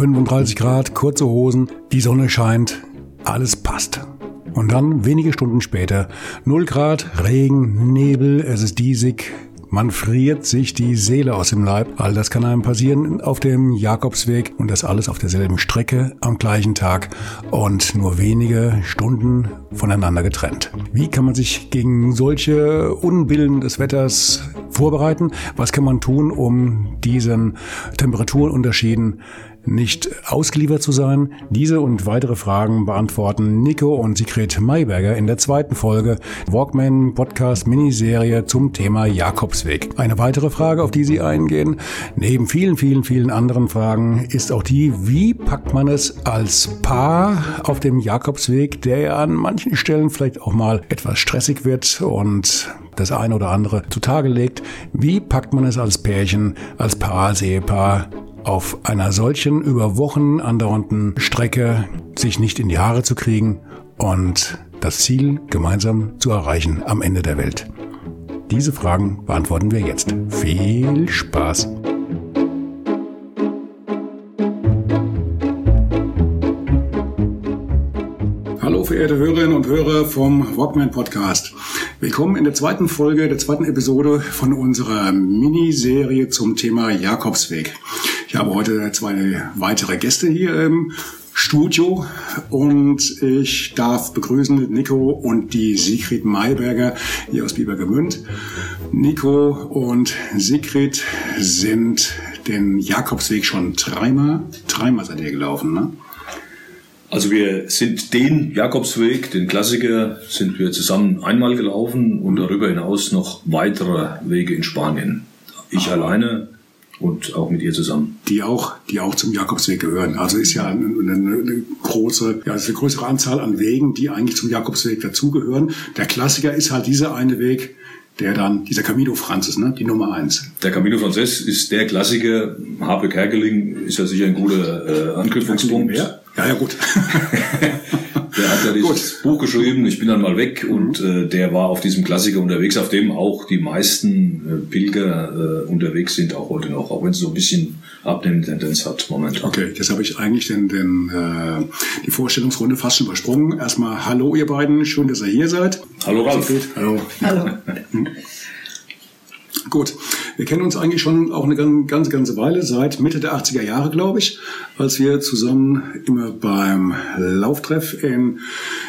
35 Grad, kurze Hosen, die Sonne scheint, alles passt. Und dann, wenige Stunden später, 0 Grad, Regen, Nebel, es ist diesig, man friert sich die Seele aus dem Leib. All das kann einem passieren auf dem Jakobsweg und das alles auf derselben Strecke am gleichen Tag und nur wenige Stunden voneinander getrennt. Wie kann man sich gegen solche Unbillen des Wetters vorbereiten? Was kann man tun, um diesen Temperaturunterschieden nicht ausgeliefert zu sein? Diese und weitere Fragen beantworten Nico und Sigrid Mayberger in der zweiten Folge Walkman Podcast Miniserie zum Thema Jakobsweg. Eine weitere Frage, auf die sie eingehen, neben vielen, vielen, vielen anderen Fragen, ist auch die, wie packt man es als Paar auf dem Jakobsweg, der ja an manchen Stellen vielleicht auch mal etwas stressig wird und das eine oder andere zutage legt. Wie packt man es als Pärchen, als Paar, als Ehepaar auf einer solchen über Wochen andauernden Strecke sich nicht in die Haare zu kriegen und das Ziel gemeinsam zu erreichen am Ende der Welt? Diese Fragen beantworten wir jetzt. Viel Spaß! Verehrte Hörerinnen und Hörer vom Walkman Podcast. Willkommen in der zweiten Folge, der zweiten Episode von unserer Miniserie zum Thema Jakobsweg. Ich habe heute zwei weitere Gäste hier im Studio und ich darf begrüßen Nico und die Sigrid Mayberger hier aus Biebergemünd. Nico und Sigrid sind den Jakobsweg schon dreimal, dreimal seid ihr gelaufen, ne? Also wir sind den Jakobsweg, den Klassiker, sind wir zusammen einmal gelaufen und darüber hinaus noch weitere Wege in Spanien. Ich ah. alleine und auch mit ihr zusammen. Die auch, die auch zum Jakobsweg gehören. Also ist ja eine, eine, eine große, ja, ist eine größere Anzahl an Wegen, die eigentlich zum Jakobsweg dazugehören. Der Klassiker ist halt dieser eine Weg, der dann, dieser Camino Francis, ne, die Nummer eins. Der Camino Francis ist der Klassiker. Habe Kerkeling ist ja sicher ein guter äh, Anknüpfungspunkt. Ja, ja, gut. Der hat ja dieses Gut. Buch geschrieben, ich bin dann mal weg mhm. und äh, der war auf diesem Klassiker unterwegs, auf dem auch die meisten äh, Pilger äh, unterwegs sind, auch heute noch, auch wenn es so ein bisschen abnehmende Tendenz hat momentan. Okay, jetzt habe ich eigentlich den, den, äh, die Vorstellungsrunde fast schon übersprungen. Erstmal hallo ihr beiden, schön, dass ihr hier seid. Hallo Ralf. Hallo. Hallo. Gut, wir kennen uns eigentlich schon auch eine ganz, ganz Weile, seit Mitte der 80er Jahre, glaube ich, als wir zusammen immer beim Lauftreff in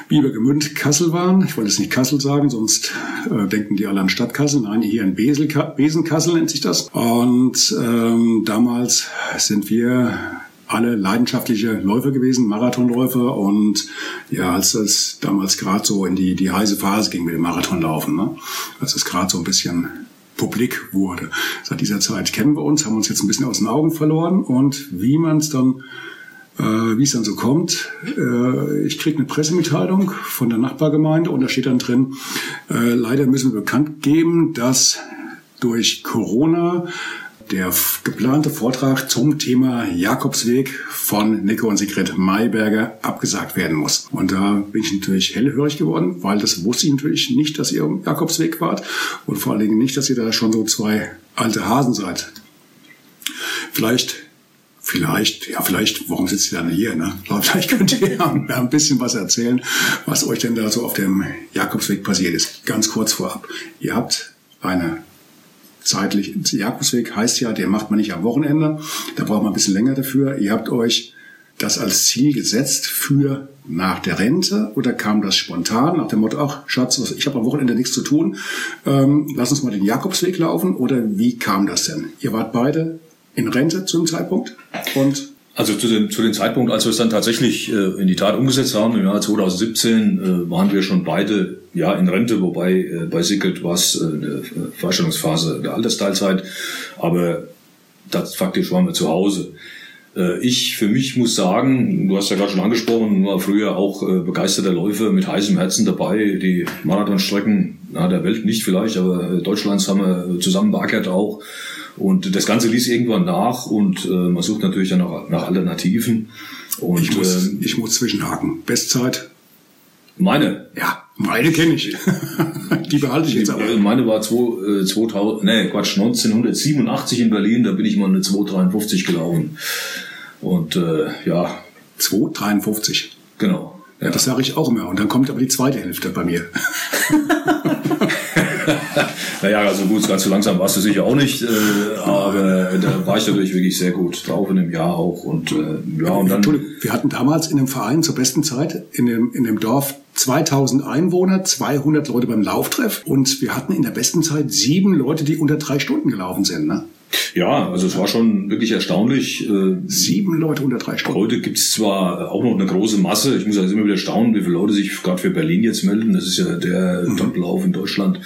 Biebergemünd Kassel waren. Ich wollte jetzt nicht Kassel sagen, sonst äh, denken die alle an Stadtkassel. Nein, hier in Besel, Besenkassel nennt sich das. Und ähm, damals sind wir alle leidenschaftliche Läufer gewesen, Marathonläufer und ja, als das damals gerade so in die, die heiße Phase ging mit dem Marathonlaufen, ne? als es gerade so ein bisschen publik wurde. Seit dieser Zeit kennen wir uns, haben uns jetzt ein bisschen aus den Augen verloren und wie man es dann äh, wie es dann so kommt. Äh, ich kriege eine Pressemitteilung von der Nachbargemeinde und da steht dann drin, äh, leider müssen wir bekannt geben, dass durch Corona der geplante Vortrag zum Thema Jakobsweg von Nico und Sigrid Mayberger abgesagt werden muss. Und da bin ich natürlich hellhörig geworden, weil das wusste ich natürlich nicht, dass ihr am Jakobsweg wart und vor allen Dingen nicht, dass ihr da schon so zwei alte Hasen seid. Vielleicht Vielleicht, ja, vielleicht, warum sitzt ihr dann hier? Ne? Vielleicht könnt ihr ja ein bisschen was erzählen, was euch denn da so auf dem Jakobsweg passiert ist. Ganz kurz vorab. Ihr habt eine zeitlich. Jakobsweg heißt ja, der macht man nicht am Wochenende. Da braucht man ein bisschen länger dafür. Ihr habt euch das als Ziel gesetzt für nach der Rente oder kam das spontan nach dem Motto, ach Schatz, ich habe am Wochenende nichts zu tun, ähm, lass uns mal den Jakobsweg laufen oder wie kam das denn? Ihr wart beide in Rente zu dem Zeitpunkt und also zu dem, zu dem Zeitpunkt, als wir es dann tatsächlich äh, in die Tat umgesetzt haben, im Jahr 2017, äh, waren wir schon beide ja in Rente, wobei äh, bei Sickert war es äh, eine Vorstellungsphase der Altersteilzeit, aber das faktisch waren wir zu Hause. Äh, ich für mich muss sagen, du hast ja gerade schon angesprochen, war früher auch äh, begeisterter Läufer mit heißem Herzen dabei. Die Marathonstrecken na, der Welt nicht vielleicht, aber äh, Deutschlands haben wir zusammen beackert auch. Und das Ganze ließ irgendwann nach und äh, man sucht natürlich dann auch nach Alternativen. Und, ich, muss, äh, ich muss zwischenhaken. Bestzeit? Meine? Ja, meine kenne ich. Die behalte ich jetzt aber. Meine war 2000, nee, Quatsch, 1987 in Berlin, da bin ich mal eine 253 gelaufen. Und äh, ja. 253? Genau. Ja, das sage ich auch immer. Und dann kommt aber die zweite Hälfte bei mir. naja, also gut, ganz so langsam warst du sicher auch nicht, äh, aber da war ich natürlich wirklich sehr gut drauf in dem Jahr auch. Und äh, ja, und dann. Entschuldigung, wir hatten damals in dem Verein zur besten Zeit in dem, in dem Dorf 2000 Einwohner, 200 Leute beim Lauftreff und wir hatten in der besten Zeit sieben Leute, die unter drei Stunden gelaufen sind. Ne? Ja, also es war schon wirklich erstaunlich. Äh, Sieben Leute unter drei Stunden. Heute gibt's zwar auch noch eine große Masse. Ich muss also immer wieder staunen, wie viele Leute sich gerade für Berlin jetzt melden. Das ist ja der mhm. Toplauf in Deutschland.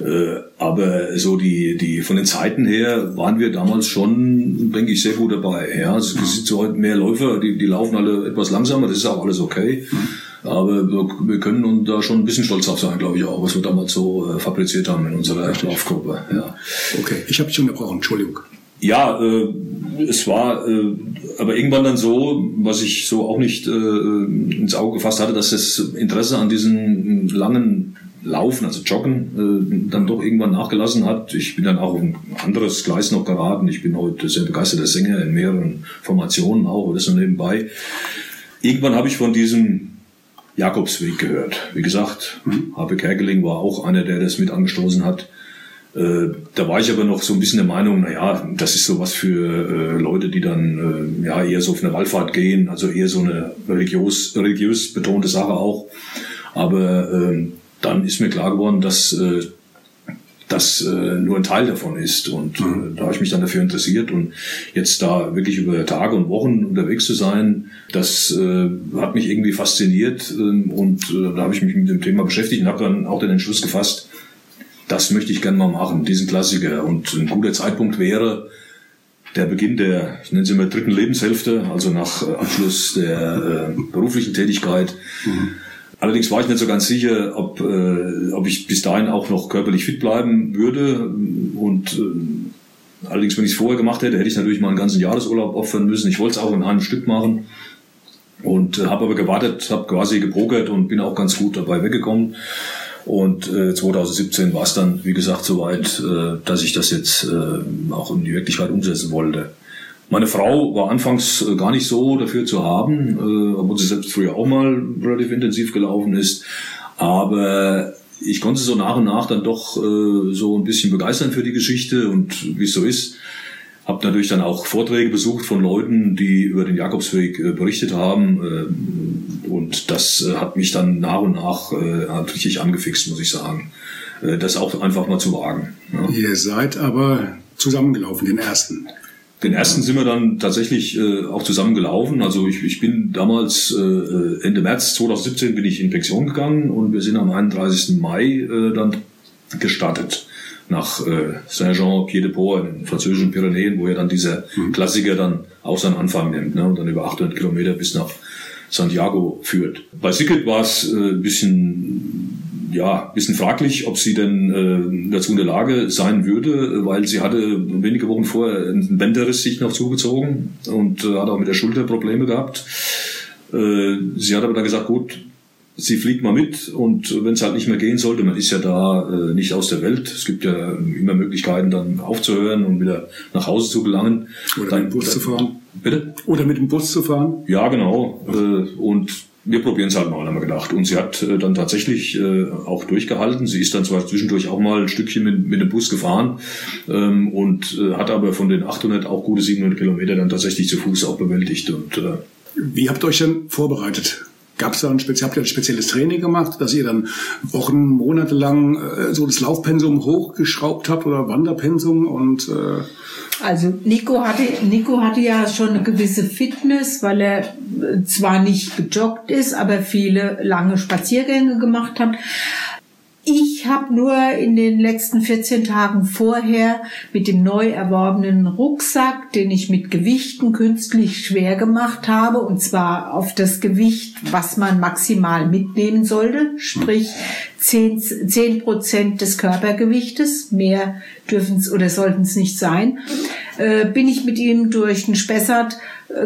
Äh, aber so die, die von den Zeiten her waren wir damals schon, denke ich, sehr gut dabei. Ja, also es sind so heute mehr Läufer, die, die laufen alle etwas langsamer. Das ist auch alles okay. Mhm. Aber wir, können uns da schon ein bisschen stolz drauf sein, glaube ich auch, was wir damals so äh, fabriziert haben in unserer. Laufgruppe. Ja. Okay, ich habe dich unterbrochen, Entschuldigung. Ja, äh, es war äh, aber irgendwann dann so, was ich so auch nicht äh, ins Auge gefasst hatte, dass das Interesse an diesen langen Laufen, also Joggen, äh, dann doch irgendwann nachgelassen hat. Ich bin dann auch auf ein anderes Gleis noch geraten. Ich bin heute sehr begeisterter Sänger in mehreren Formationen auch, oder so nebenbei. Irgendwann habe ich von diesem Jakobsweg gehört. Wie gesagt, mhm. Habe Kerkeling war auch einer, der das mit angestoßen hat. Äh, da war ich aber noch so ein bisschen der Meinung, na ja, das ist sowas für äh, Leute, die dann äh, ja eher so auf eine Wallfahrt gehen, also eher so eine religiös, religiös betonte Sache auch. Aber ähm, dann ist mir klar geworden, dass das äh, nur ein Teil davon ist. Und äh, mhm. da habe ich mich dann dafür interessiert und jetzt da wirklich über Tage und Wochen unterwegs zu sein, das äh, hat mich irgendwie fasziniert äh, und äh, da habe ich mich mit dem Thema beschäftigt und habe dann auch den Entschluss gefasst, das möchte ich gerne mal machen, diesen Klassiker. Und ein guter Zeitpunkt wäre der Beginn der, ich nenne es immer dritten Lebenshälfte, also nach äh, Abschluss der äh, beruflichen Tätigkeit. Mhm Allerdings war ich nicht so ganz sicher, ob, äh, ob ich bis dahin auch noch körperlich fit bleiben würde. Und äh, allerdings, wenn ich es vorher gemacht hätte, hätte ich natürlich mal einen ganzen Jahresurlaub opfern müssen. Ich wollte es auch in einem Stück machen. Und äh, habe aber gewartet, habe quasi gebrokert und bin auch ganz gut dabei weggekommen. Und äh, 2017 war es dann, wie gesagt, soweit, äh, dass ich das jetzt äh, auch in die Wirklichkeit umsetzen wollte. Meine Frau war anfangs äh, gar nicht so dafür zu haben, äh, obwohl sie selbst früher auch mal relativ intensiv gelaufen ist. Aber ich konnte so nach und nach dann doch äh, so ein bisschen begeistern für die Geschichte und wie es so ist. Habe natürlich dann auch Vorträge besucht von Leuten, die über den Jakobsweg berichtet haben. und das hat mich dann nach und nach richtig angefixt, muss ich sagen. das auch einfach mal zu wagen. Ja. Ihr seid aber zusammengelaufen, den ersten. Den ersten sind wir dann tatsächlich äh, auch zusammen gelaufen. Also ich, ich bin damals äh, äh Ende März 2017 bin ich in Pension gegangen und wir sind am 31. Mai äh, dann gestartet nach äh, Saint-Jean-Pied-de-Port in den französischen Pyrenäen, wo ja dann dieser mhm. Klassiker dann auch seinen Anfang nimmt ne, und dann über 800 Kilometer bis nach Santiago führt. Bei Sickert war es äh, ein bisschen ja, bisschen fraglich, ob sie denn äh, dazu in der Lage sein würde, weil sie hatte wenige Wochen vorher einen Bänderriss sich noch zugezogen und äh, hat auch mit der Schulter Probleme gehabt. Äh, sie hat aber dann gesagt, gut, sie fliegt mal mit und wenn es halt nicht mehr gehen sollte, man ist ja da äh, nicht aus der Welt. Es gibt ja immer Möglichkeiten, dann aufzuhören und wieder nach Hause zu gelangen. Oder dann, mit dem Bus zu fahren. Bitte? Oder mit dem Bus zu fahren. Ja, genau. Äh, und wir probieren es halt mal, haben wir gedacht. Und sie hat äh, dann tatsächlich äh, auch durchgehalten. Sie ist dann zwar zwischendurch auch mal ein Stückchen mit, mit dem Bus gefahren ähm, und äh, hat aber von den 800 auch gute 700 Kilometer dann tatsächlich zu Fuß auch bewältigt. Und, äh, Wie habt ihr euch denn vorbereitet? Gab da ein, speziell, habt ihr ein spezielles Training gemacht, dass ihr dann Wochen, Monate lang äh, so das Laufpensum hochgeschraubt habt oder Wanderpensum und äh also Nico hatte, Nico hatte ja schon eine gewisse Fitness, weil er äh, zwar nicht gejoggt ist, aber viele lange Spaziergänge gemacht hat. Ich habe nur in den letzten 14 Tagen vorher mit dem neu erworbenen Rucksack, den ich mit Gewichten künstlich schwer gemacht habe, und zwar auf das Gewicht, was man maximal mitnehmen sollte, sprich 10 Prozent des Körpergewichtes, mehr dürfen es oder sollten es nicht sein, äh, bin ich mit ihm durch den Spessart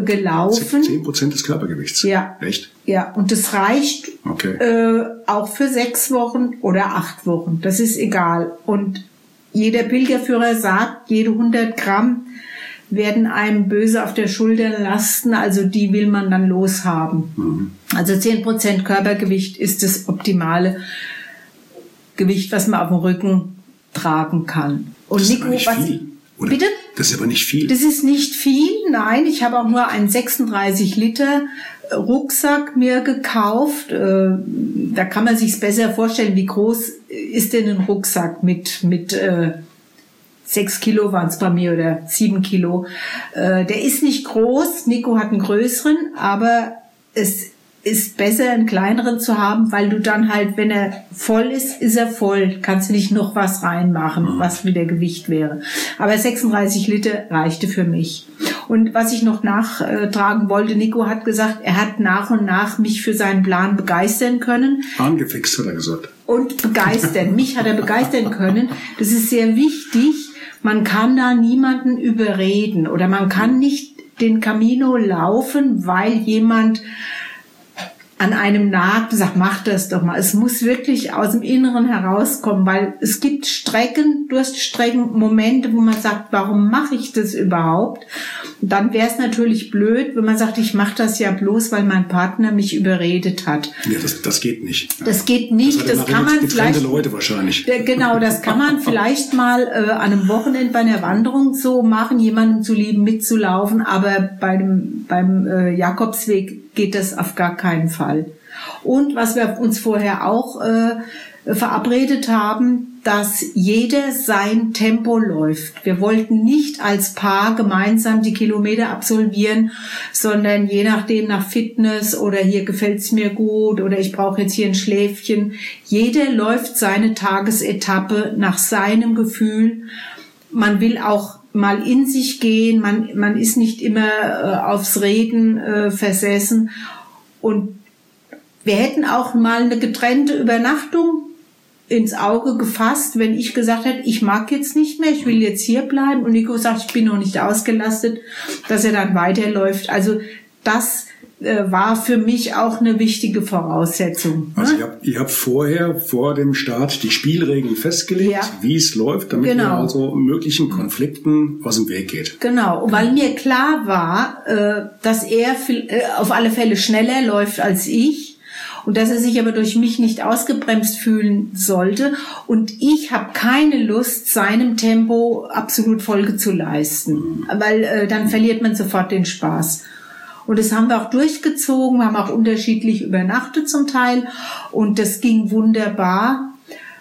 gelaufen. 10 Prozent des Körpergewichts? Ja. Echt? Ja, und das reicht Okay. äh, auch für sechs Wochen oder acht Wochen. Das ist egal. Und jeder Pilgerführer sagt, jede 100 Gramm werden einem böse auf der Schulter lasten, also die will man dann loshaben. Also 10% Körpergewicht ist das optimale Gewicht, was man auf dem Rücken tragen kann. Und Das ist Nico, was, viel. Bitte? Das ist aber nicht viel. das ist nicht viel, nein. Ich habe auch nur einen 36 Liter Rucksack mir gekauft. Äh, Da kann man sich besser vorstellen, wie groß ist denn ein Rucksack mit mit äh, sechs Kilo waren es bei mir oder sieben Kilo. Äh, Der ist nicht groß. Nico hat einen größeren, aber es ist besser, einen kleineren zu haben, weil du dann halt, wenn er voll ist, ist er voll. Kannst du nicht noch was reinmachen, was wieder Gewicht wäre. Aber 36 Liter reichte für mich. Und was ich noch nachtragen wollte, Nico hat gesagt, er hat nach und nach mich für seinen Plan begeistern können Angefixt, hat er gesagt. und begeistern. Mich hat er begeistern können. Das ist sehr wichtig. Man kann da niemanden überreden oder man kann nicht den Camino laufen, weil jemand an einem nagt und sagt, mach das doch mal. Es muss wirklich aus dem Inneren herauskommen, weil es gibt Strecken, Durststrecken, Momente, wo man sagt, warum mache ich das überhaupt? Und dann wäre es natürlich blöd, wenn man sagt, ich mache das ja bloß, weil mein Partner mich überredet hat. Ja, das, das geht nicht. Das geht nicht, das nachher kann man vielleicht Leute wahrscheinlich. Genau, das kann man vielleicht mal äh, an einem Wochenende bei einer Wanderung so machen, jemandem zu lieben mitzulaufen, aber bei dem, beim äh, Jakobsweg geht das auf gar keinen Fall. Und was wir uns vorher auch äh, verabredet haben, dass jeder sein Tempo läuft. Wir wollten nicht als Paar gemeinsam die Kilometer absolvieren, sondern je nachdem nach Fitness oder hier gefällt's mir gut oder ich brauche jetzt hier ein Schläfchen. Jeder läuft seine Tagesetappe nach seinem Gefühl. Man will auch mal in sich gehen, man, man ist nicht immer äh, aufs Reden äh, versessen und wir hätten auch mal eine getrennte Übernachtung ins Auge gefasst, wenn ich gesagt hätte, ich mag jetzt nicht mehr, ich will jetzt hier bleiben und Nico sagt, ich bin noch nicht ausgelastet, dass er dann weiterläuft. Also das äh, war für mich auch eine wichtige Voraussetzung. Also ne? ihr habt, habt vorher, vor dem Start, die Spielregeln festgelegt, Ja. wie es läuft, damit Genau. ihr also möglichen Konflikten aus dem Weg geht. Genau, weil mir klar war, äh, dass er viel- äh, auf alle Fälle schneller läuft als ich und dass er sich aber durch mich nicht ausgebremst fühlen sollte. Und ich habe keine Lust, seinem Tempo absolut Folge zu leisten, weil äh, dann verliert man sofort den Spaß. Und das haben wir auch durchgezogen, wir haben auch unterschiedlich übernachtet zum Teil und das ging wunderbar.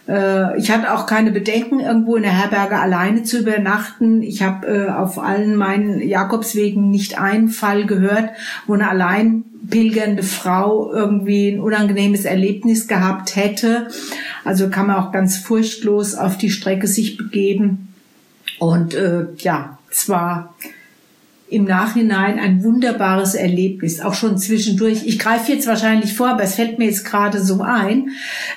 Äh, Ich hatte auch keine Bedenken, irgendwo in der Herberge alleine zu übernachten. Ich habe äh, auf allen meinen Jakobswegen nicht einen Fall gehört, wo eine allein pilgernde Frau irgendwie ein unangenehmes Erlebnis gehabt hätte. Also kann man auch ganz furchtlos auf die Strecke sich begeben. Und äh, ja, es war im Nachhinein ein wunderbares Erlebnis, auch schon zwischendurch. Ich greife jetzt wahrscheinlich vor, aber es fällt mir jetzt gerade so ein.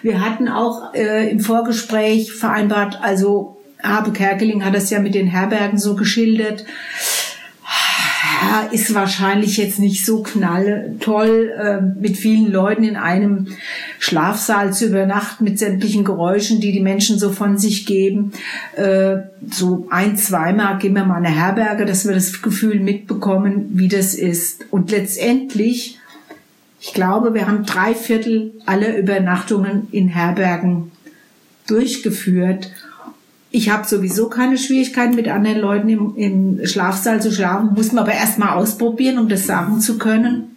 Wir hatten auch äh, im Vorgespräch vereinbart, also Habe Kerkeling hat das ja mit den Herbergen so geschildert. Ja, ist wahrscheinlich jetzt nicht so knall toll, äh, mit vielen Leuten in einem Schlafsaal zu übernachten, mit sämtlichen Geräuschen, die die Menschen so von sich geben. Äh, so ein, zweimal gehen wir mal in eine Herberge, dass wir das Gefühl mitbekommen, wie das ist. Und letztendlich, ich glaube, wir haben drei Viertel aller Übernachtungen in Herbergen durchgeführt. Ich habe sowieso keine Schwierigkeiten mit anderen Leuten im, im Schlafsaal zu schlafen, muss man aber erst mal ausprobieren, um das sagen zu können.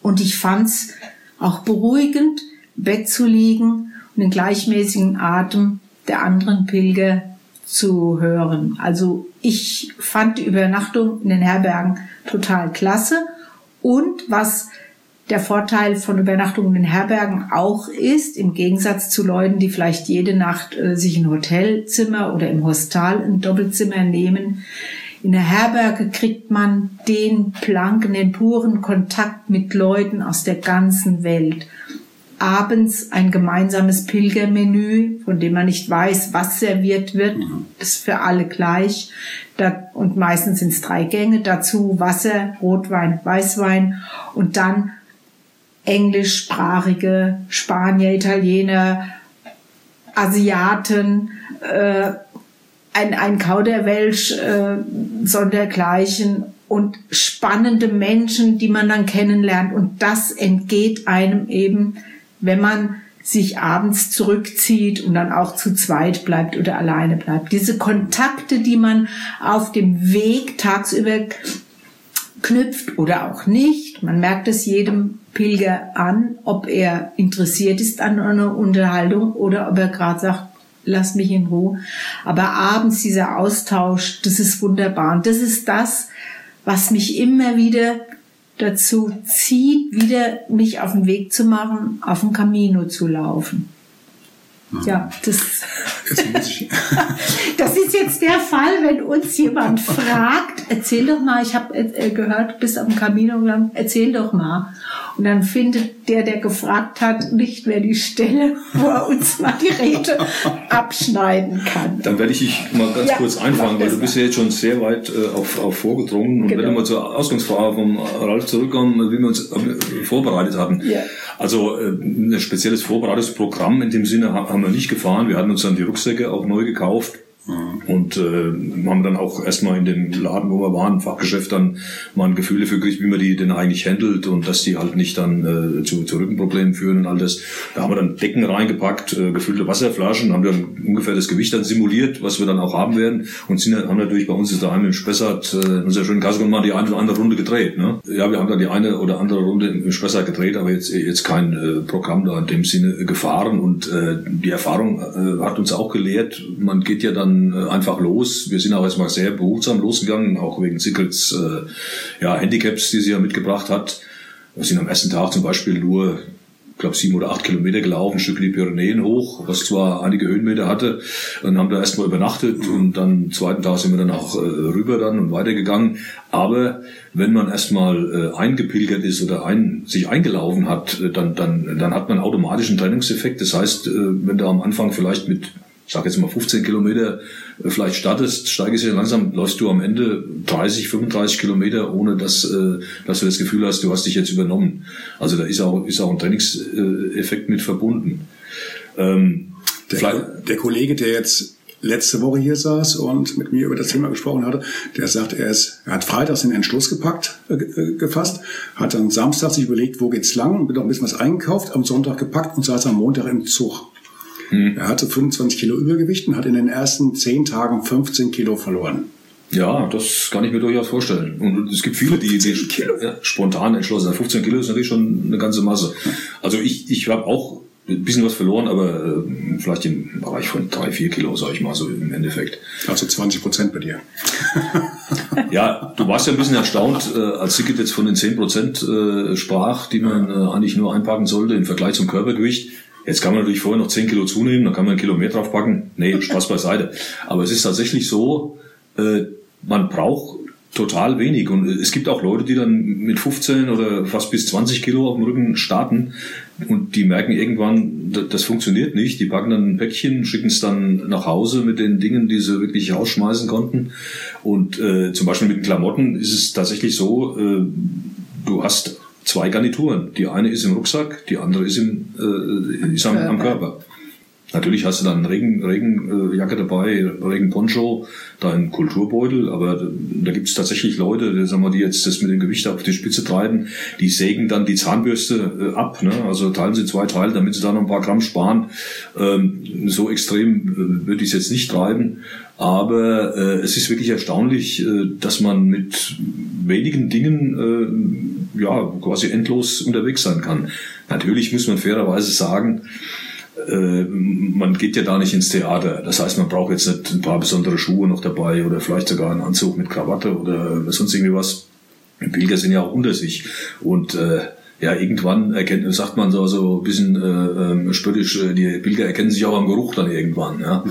Und ich fand's auch beruhigend, Bett zu liegen und den gleichmäßigen Atem der anderen Pilger zu hören. Also ich fand die Übernachtung in den Herbergen total klasse. Und was der Vorteil von Übernachtungen in Herbergen auch ist, im Gegensatz zu Leuten, die vielleicht jede Nacht äh, sich ein Hotelzimmer oder im Hostal ein Doppelzimmer nehmen. In der Herberge kriegt man den blanken, den puren Kontakt mit Leuten aus der ganzen Welt. Abends ein gemeinsames Pilgermenü, von dem man nicht weiß, was serviert wird, ist für alle gleich. Und meistens sind es drei Gänge. Dazu Wasser, Rotwein, Weißwein und dann englischsprachige Spanier, Italiener, Asiaten, äh, ein, ein Kauderwelsch äh, sondergleichen und spannende Menschen, die man dann kennenlernt. Und das entgeht einem eben, wenn man sich abends zurückzieht und dann auch zu zweit bleibt oder alleine bleibt. Diese Kontakte, die man auf dem Weg tagsüber knüpft oder auch nicht, man merkt es jedem Pilger an, ob er interessiert ist an einer Unterhaltung oder ob er gerade sagt, lass mich in Ruhe. Aber abends dieser Austausch, das ist wunderbar. Und das ist das, was mich immer wieder dazu zieht, wieder mich auf den Weg zu machen, auf dem Camino zu laufen. Ja, das, das ist jetzt der Fall, wenn uns jemand fragt, erzähl doch mal, ich habe äh, gehört, du bist auf dem Camino erzähl doch mal. Und dann findet der, der gefragt hat, nicht mehr die Stelle, wo er uns mal die Rede abschneiden kann. Dann werde ich dich mal ganz ja, kurz einfangen, weil du bist ja jetzt schon sehr weit äh, auf, auf vorgedrungen. Und genau. wenn wir mal zur Ausgangsfrage vom Ralf zurückkommen, wie wir uns äh, vorbereitet hatten. Ja. Also äh, ein spezielles Vorbereitungsprogramm in dem Sinne haben wir nicht gefahren. Wir hatten uns dann die Rucksäcke auch neu gekauft. Und äh, haben dann auch erstmal in dem Laden, wo wir waren, Fachgeschäft, dann mal ein Gefühl dafür gekriegt, wie man die denn eigentlich handelt und dass die halt nicht dann äh, zu, zu Rückenproblemen führen und all das. Da haben wir dann Decken reingepackt, äh, gefüllte Wasserflaschen, haben dann ungefähr das Gewicht dann simuliert, was wir dann auch haben werden und sind, haben natürlich bei uns daheim im Spessart, äh, unser schönen Kassel mal die eine oder andere Runde gedreht. Ne? Ja, wir haben dann die eine oder andere Runde im Spessart gedreht, aber jetzt, jetzt kein äh, Programm da in dem Sinne gefahren und äh, die Erfahrung äh, hat uns auch gelehrt, man geht ja dann äh, einfach los. Wir sind auch erstmal sehr behutsam losgegangen, auch wegen Sickels äh, ja, Handicaps, die sie ja mitgebracht hat. Wir sind am ersten Tag zum Beispiel nur ich glaube, sieben oder acht Kilometer gelaufen, ein Stück die Pyrenäen hoch, was zwar einige Höhenmeter hatte, und haben da erstmal übernachtet und dann am zweiten Tag sind wir dann auch äh, rüber dann und weitergegangen. Aber wenn man erstmal äh, eingepilgert ist oder ein, sich eingelaufen hat, äh, dann, dann, dann hat man automatisch einen Trennungseffekt. Das heißt, äh, wenn du am Anfang vielleicht mit ich sage jetzt mal 15 Kilometer äh, vielleicht startest, steigst du langsam, läufst du am Ende 30, 35 Kilometer, ohne dass, äh, dass du das Gefühl hast, du hast dich jetzt übernommen. Also da ist auch, ist auch ein Trainingseffekt mit verbunden. Ähm, der, der Kollege, der jetzt letzte Woche hier saß und mit mir über das Thema gesprochen hatte, der sagt, er, ist, er hat freitags den Entschluss gepackt, äh, äh gefasst, hat dann Samstag sich überlegt, wo geht's lang und noch ein bisschen was eingekauft, am Sonntag gepackt und saß am Montag im Zug. Hm. Er hatte 25 Kilo Übergewicht und hat in den ersten 10 Tagen 15 Kilo verloren. Ja, das kann ich mir durchaus vorstellen. Und es gibt viele, die, die ja, spontan entschlossen sind. 15 Kilo ist natürlich schon eine ganze Masse. Also ich, ich habe auch ein bisschen was verloren, aber äh, vielleicht im Bereich von drei, vier Kilo, sage ich mal so im Endeffekt. Also 20 Prozent bei dir. ja, du warst ja ein bisschen erstaunt, äh, als Sickert jetzt von den 10 Prozent äh, sprach, die man äh, eigentlich nur einpacken sollte im Vergleich zum Körpergewicht. Jetzt kann man natürlich vorher noch 10 Kilo zunehmen, dann kann man ein Kilo mehr draufpacken. Nee, Spaß beiseite. Aber es ist tatsächlich so, äh, man braucht total wenig. Und es gibt auch Leute, die dann mit 15 oder fast bis 20 Kilo auf dem Rücken starten und die merken irgendwann, das funktioniert nicht. Die packen dann ein Päckchen, schicken es dann nach Hause mit den Dingen, die sie wirklich rausschmeißen konnten. Und äh, zum Beispiel mit den Klamotten ist es tatsächlich so, äh, du hast zwei Garnituren. Die eine ist im Rucksack, die andere ist, im, äh, ist am, am Körper. Natürlich hast du dann Regen, Regenjacke dabei, Regenponcho, dein Kulturbeutel, aber da, gibt es tatsächlich Leute, die, sagen wir, die jetzt das mit dem Gewicht auf die Spitze treiben, die sägen dann die Zahnbürste äh, ab, ne? also teilen sie zwei Teile, damit sie da noch ein paar Gramm sparen. Ähm, so extrem äh, würde ich es jetzt nicht treiben, aber äh, es ist wirklich erstaunlich, äh, dass man mit wenigen Dingen äh, ja quasi endlos unterwegs sein kann. Natürlich muss man fairerweise sagen, äh, man geht ja da nicht ins Theater. Das heißt, man braucht jetzt nicht ein paar besondere Schuhe noch dabei oder vielleicht sogar einen Anzug mit Krawatte oder sonst irgendwie was. Pilger sind ja auch unter sich. Und äh, ja, irgendwann erkennt, sagt man so, so ein bisschen äh, äh, spöttisch, äh, die Pilger erkennen sich auch am Geruch dann irgendwann. Ja. Mhm.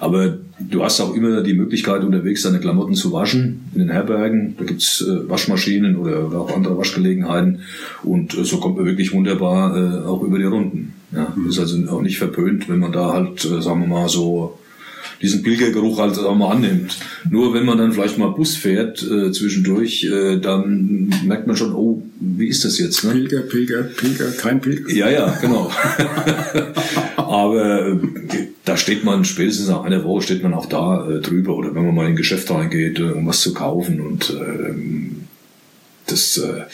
Aber du hast auch immer die Möglichkeit, unterwegs deine Klamotten zu waschen in den Herbergen. Da gibt's äh, Waschmaschinen oder, oder auch andere Waschgelegenheiten. Und äh, so kommt man wirklich wunderbar äh, auch über die Runden. Ja. Mhm. Ist also auch nicht verpönt, wenn man da halt, äh, sagen wir mal, so diesen Pilgergeruch halt auch mal annimmt. Nur wenn man dann vielleicht mal Bus fährt äh, zwischendurch, äh, dann merkt man schon, oh, wie ist das jetzt? Ne? Pilger, Pilger, Pilger, kein Pilger. Ja, ja, genau. Aber äh, da steht man spätestens nach einer Woche steht man auch da äh, drüber oder wenn man mal in ein Geschäft reingeht, äh, um was zu kaufen und äh, das, äh,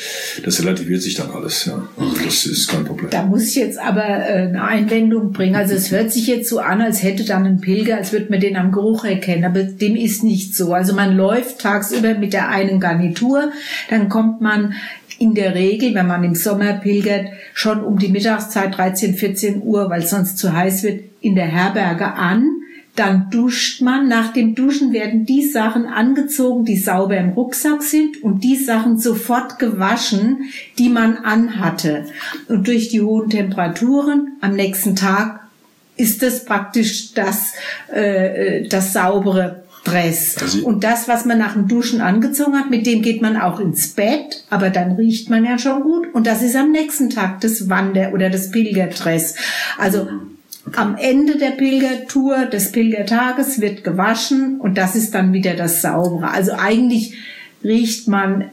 das relativiert sich dann alles. Ja. Also das ist kein Problem. Da muss ich jetzt aber äh, eine Einwendung bringen. Also es hört sich jetzt so an, als hätte dann ein Pilger, als würde man den am Geruch erkennen, aber dem ist nicht so. Also man läuft tagsüber mit der einen Garnitur, dann kommt man in der Regel, wenn man im Sommer pilgert, schon um die Mittagszeit 13, 14 Uhr, weil sonst zu heiß wird, in der Herberge an dann duscht man. Nach dem Duschen werden die Sachen angezogen, die sauber im Rucksack sind und die Sachen sofort gewaschen, die man anhatte. Und durch die hohen Temperaturen am nächsten Tag ist das praktisch das, äh, das saubere Dress. Also und das, was man nach dem Duschen angezogen hat, mit dem geht man auch ins Bett, aber dann riecht man ja schon gut. Und das ist am nächsten Tag das Wander- oder das Pilgerdress. Also am Ende der Pilgertour, des Pilgertages wird gewaschen und das ist dann wieder das Saubere. Also eigentlich riecht man,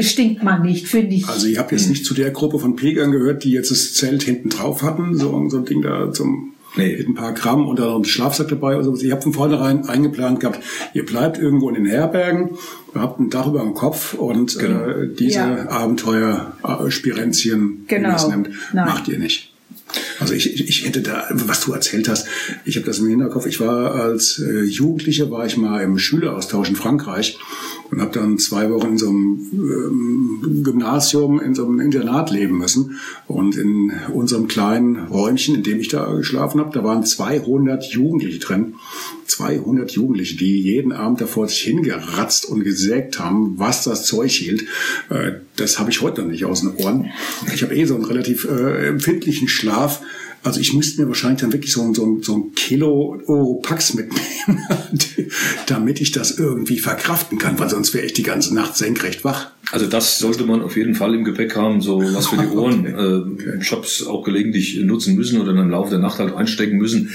stinkt man nicht, finde ich. Also ich habe jetzt nicht zu der Gruppe von Pilgern gehört, die jetzt das Zelt hinten drauf hatten, so, so ein Ding da zum Nee. Mit ein paar Gramm und dann noch ein Schlafsack dabei oder so. Ich habe von vornherein eingeplant gehabt, ihr bleibt irgendwo in den Herbergen, habt ein Dach über dem Kopf und genau. äh, diese ja. Abenteuer, äh, Spirenzien, genau. wie man es nennt, macht ihr nicht. Also ich, ich, hätte da, was du erzählt hast, ich habe das im Hinterkopf. Ich war als äh, Jugendlicher, war ich mal im Schüleraustausch in Frankreich und habe dann zwei Wochen in so einem ähm, Gymnasium, in so einem Internat leben müssen. Und in unserem kleinen Räumchen, in dem ich da geschlafen habe, da waren 200 Jugendliche drin. 200 Jugendliche, die jeden Abend davor sich hingeratzt und gesägt haben, was das Zeug hielt. Äh, das habe ich heute noch nicht aus den Ohren. Ich habe eh so einen relativ äh, empfindlichen Schlaf. Also ich müsste mir wahrscheinlich dann wirklich so, ein, so, ein, so ein Kilo Oropax mitnehmen, damit ich das irgendwie verkraften kann, weil sonst wäre ich die ganze Nacht senkrecht wach. Also das sollte man auf jeden Fall im Gepäck haben, so was für die Ohren. okay. Äh, ich habe es auch gelegentlich nutzen müssen oder dann im Laufe der Nacht halt einstecken müssen.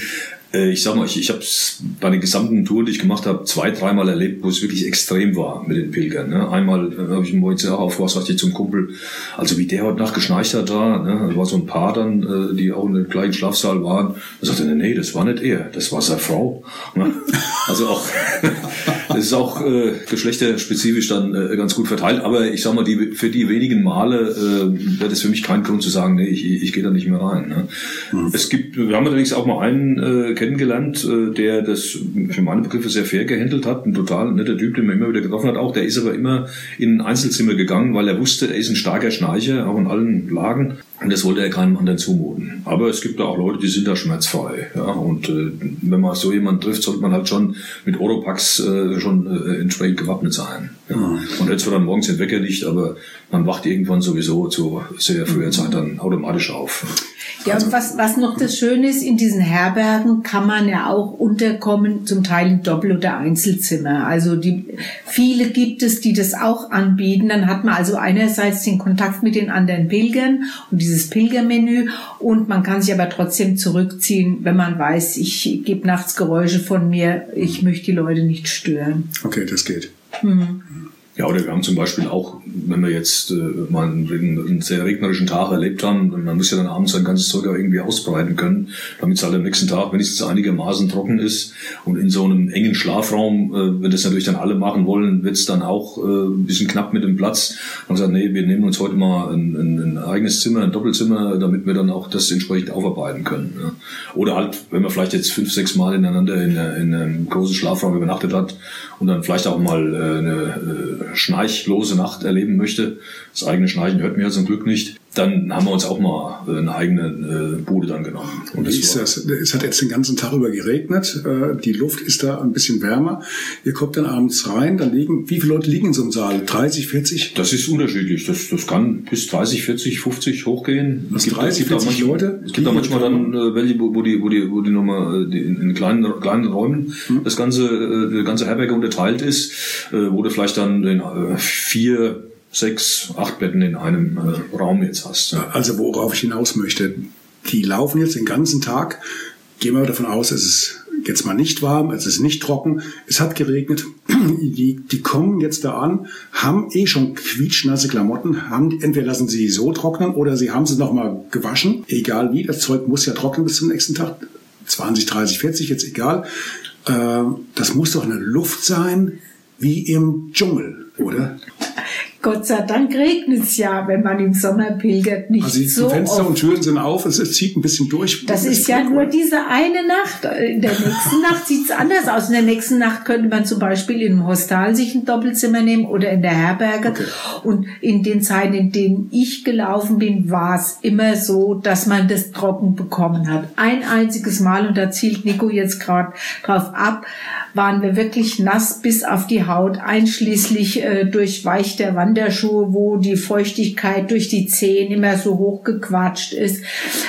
Äh, ich sag mal, ich, ich habe es bei den gesamten Touren, die ich gemacht habe, zwei, dreimal erlebt, wo es wirklich extrem war mit den Pilgern. Ne? Einmal äh, habe ich einen Moritz auch auf was sagte ich zum Kumpel, also wie der heute Nacht geschneicht hat da, ne? da war so ein Paar dann, äh, die auch in dem gleichen Schlafsaal waren. Da sagte er, nee, das war nicht er, das war seine Frau. Ne? Also auch, das ist auch äh, geschlechterspezifisch dann äh, ganz gut verteilt, aber ich sag mal, die, für die wenigen Male äh, wäre das für mich kein Grund zu sagen, nee, ich, ich gehe da nicht mehr rein. Ne? Mhm. Es gibt, wir haben allerdings auch mal einen äh, kennengelernt, äh, der das für meine Begriffe sehr fair gehandelt hat. Ein total netter Typ, den man immer wieder getroffen hat. Auch der ist aber immer in ein Einzelzimmer gegangen, weil er wusste, er ist ein starker Schnarcher, auch in allen Lagen. Und das wollte er keinem anderen zumuten. Aber es gibt da auch Leute, die sind da schmerzfrei. Ja? Und äh, wenn man so jemanden trifft, sollte man halt schon mit Oropax äh, schon äh, entsprechend gewappnet sein. Ja? Mhm. Und jetzt wird dann morgens den Wecker nicht, aber man wacht irgendwann sowieso zu sehr früher Zeit dann automatisch auf. Ja, und was, was noch das Schöne ist, in diesen Herbergen kann man ja auch unterkommen, zum Teil in Doppel- oder Einzelzimmer. Also die, viele gibt es, die das auch anbieten. Dann hat man also einerseits den Kontakt mit den anderen Pilgern und dieses Pilgermenü und man kann sich aber trotzdem zurückziehen, wenn man weiß, ich gebe nachts Geräusche von mir, ich möchte die Leute nicht stören. Okay, das geht. Mhm. Ja, oder wir haben zum Beispiel auch, wenn wir jetzt äh, mal einen, einen, sehr regnerischen Tag erlebt haben, man muss ja dann abends sein ganzes Zeug auch irgendwie ausbreiten können, damit es halt am nächsten Tag wenigstens einigermaßen trocken ist. Und in so einem engen Schlafraum, äh, wenn das natürlich dann alle machen wollen, wird es dann auch äh, ein bisschen knapp mit dem Platz. Dann gesagt, nee, wir nehmen uns heute mal ein, ein, ein, eigenes Zimmer, ein Doppelzimmer, damit wir dann auch das entsprechend aufarbeiten können. Ja. Oder halt, wenn man vielleicht jetzt fünf, sechs Mal ineinander in, in einem großen Schlafraum übernachtet hat und dann vielleicht auch mal äh, eine äh, schnarchlose Nacht erleben möchte. Das eigene Schnarchen hört mir ja zum Glück nicht. Dann haben wir uns auch mal äh, eine eigene äh, Bude dann genommen. Und Wie ist das? Es hat jetzt den ganzen Tag über geregnet. Äh, die Luft ist da ein bisschen wärmer. Ihr kommt dann abends rein, dann liegen, wie viele Leute liegen in so einem Saal? 30, 40? Das ist unterschiedlich. Das, das kann bis 30, 40, 50 hochgehen. Was, es gibt 30, 40 manchmal, Leute? Es gibt auch manchmal dann welche, wo die, wo die, wo die nochmal in kleinen, kleinen Räumen hm. das ganze, die ganze Herberge unterteilt ist, wo du vielleicht dann in vier, sechs, acht Betten in einem äh, Raum jetzt hast. Also worauf ich hinaus möchte, die laufen jetzt den ganzen Tag. Gehen wir davon aus, es ist jetzt mal nicht warm, es ist nicht trocken, es hat geregnet. Die, die kommen jetzt da an, haben eh schon quietschnasse Klamotten, haben, entweder lassen sie so trocknen oder sie haben sie nochmal gewaschen. Egal wie, das Zeug muss ja trocknen bis zum nächsten Tag. 20, 30, 40, jetzt egal. Äh, das muss doch eine Luft sein wie im Dschungel, oder? Gott sei Dank regnet es ja, wenn man im Sommer pilgert, nicht also die so Fenster oft. und Türen sind auf, es, es zieht ein bisschen durch. Das ist ja nur diese eine Nacht. In der nächsten Nacht sieht es anders aus. In der nächsten Nacht könnte man zum Beispiel im Hostal sich ein Doppelzimmer nehmen oder in der Herberge. Okay. Und in den Zeiten, in denen ich gelaufen bin, war es immer so, dass man das trocken bekommen hat. Ein einziges Mal, und da zielt Nico jetzt gerade drauf ab, waren wir wirklich nass bis auf die Haut, einschließlich äh, durch Weich der Wanderschuhe, wo die Feuchtigkeit durch die Zehen immer so hochgequatscht ist.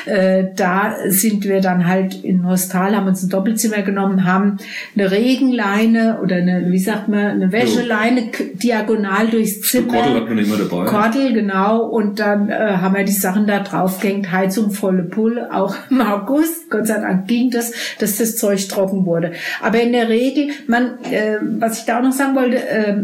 Äh, da sind wir dann halt in Hostal, haben uns ein Doppelzimmer genommen, haben eine Regenleine oder eine, wie sagt man, eine Wäscheleine diagonal durchs Zimmer. Kordel hat man immer dabei. Kordel, genau. Und dann äh, haben wir die Sachen da draufgehängt, Heizung volle Pulle, auch im August. Gott sei Dank ging das, dass das Zeug trocken wurde. Aber in der Regel Regel, man, äh, was ich da auch noch sagen wollte, äh,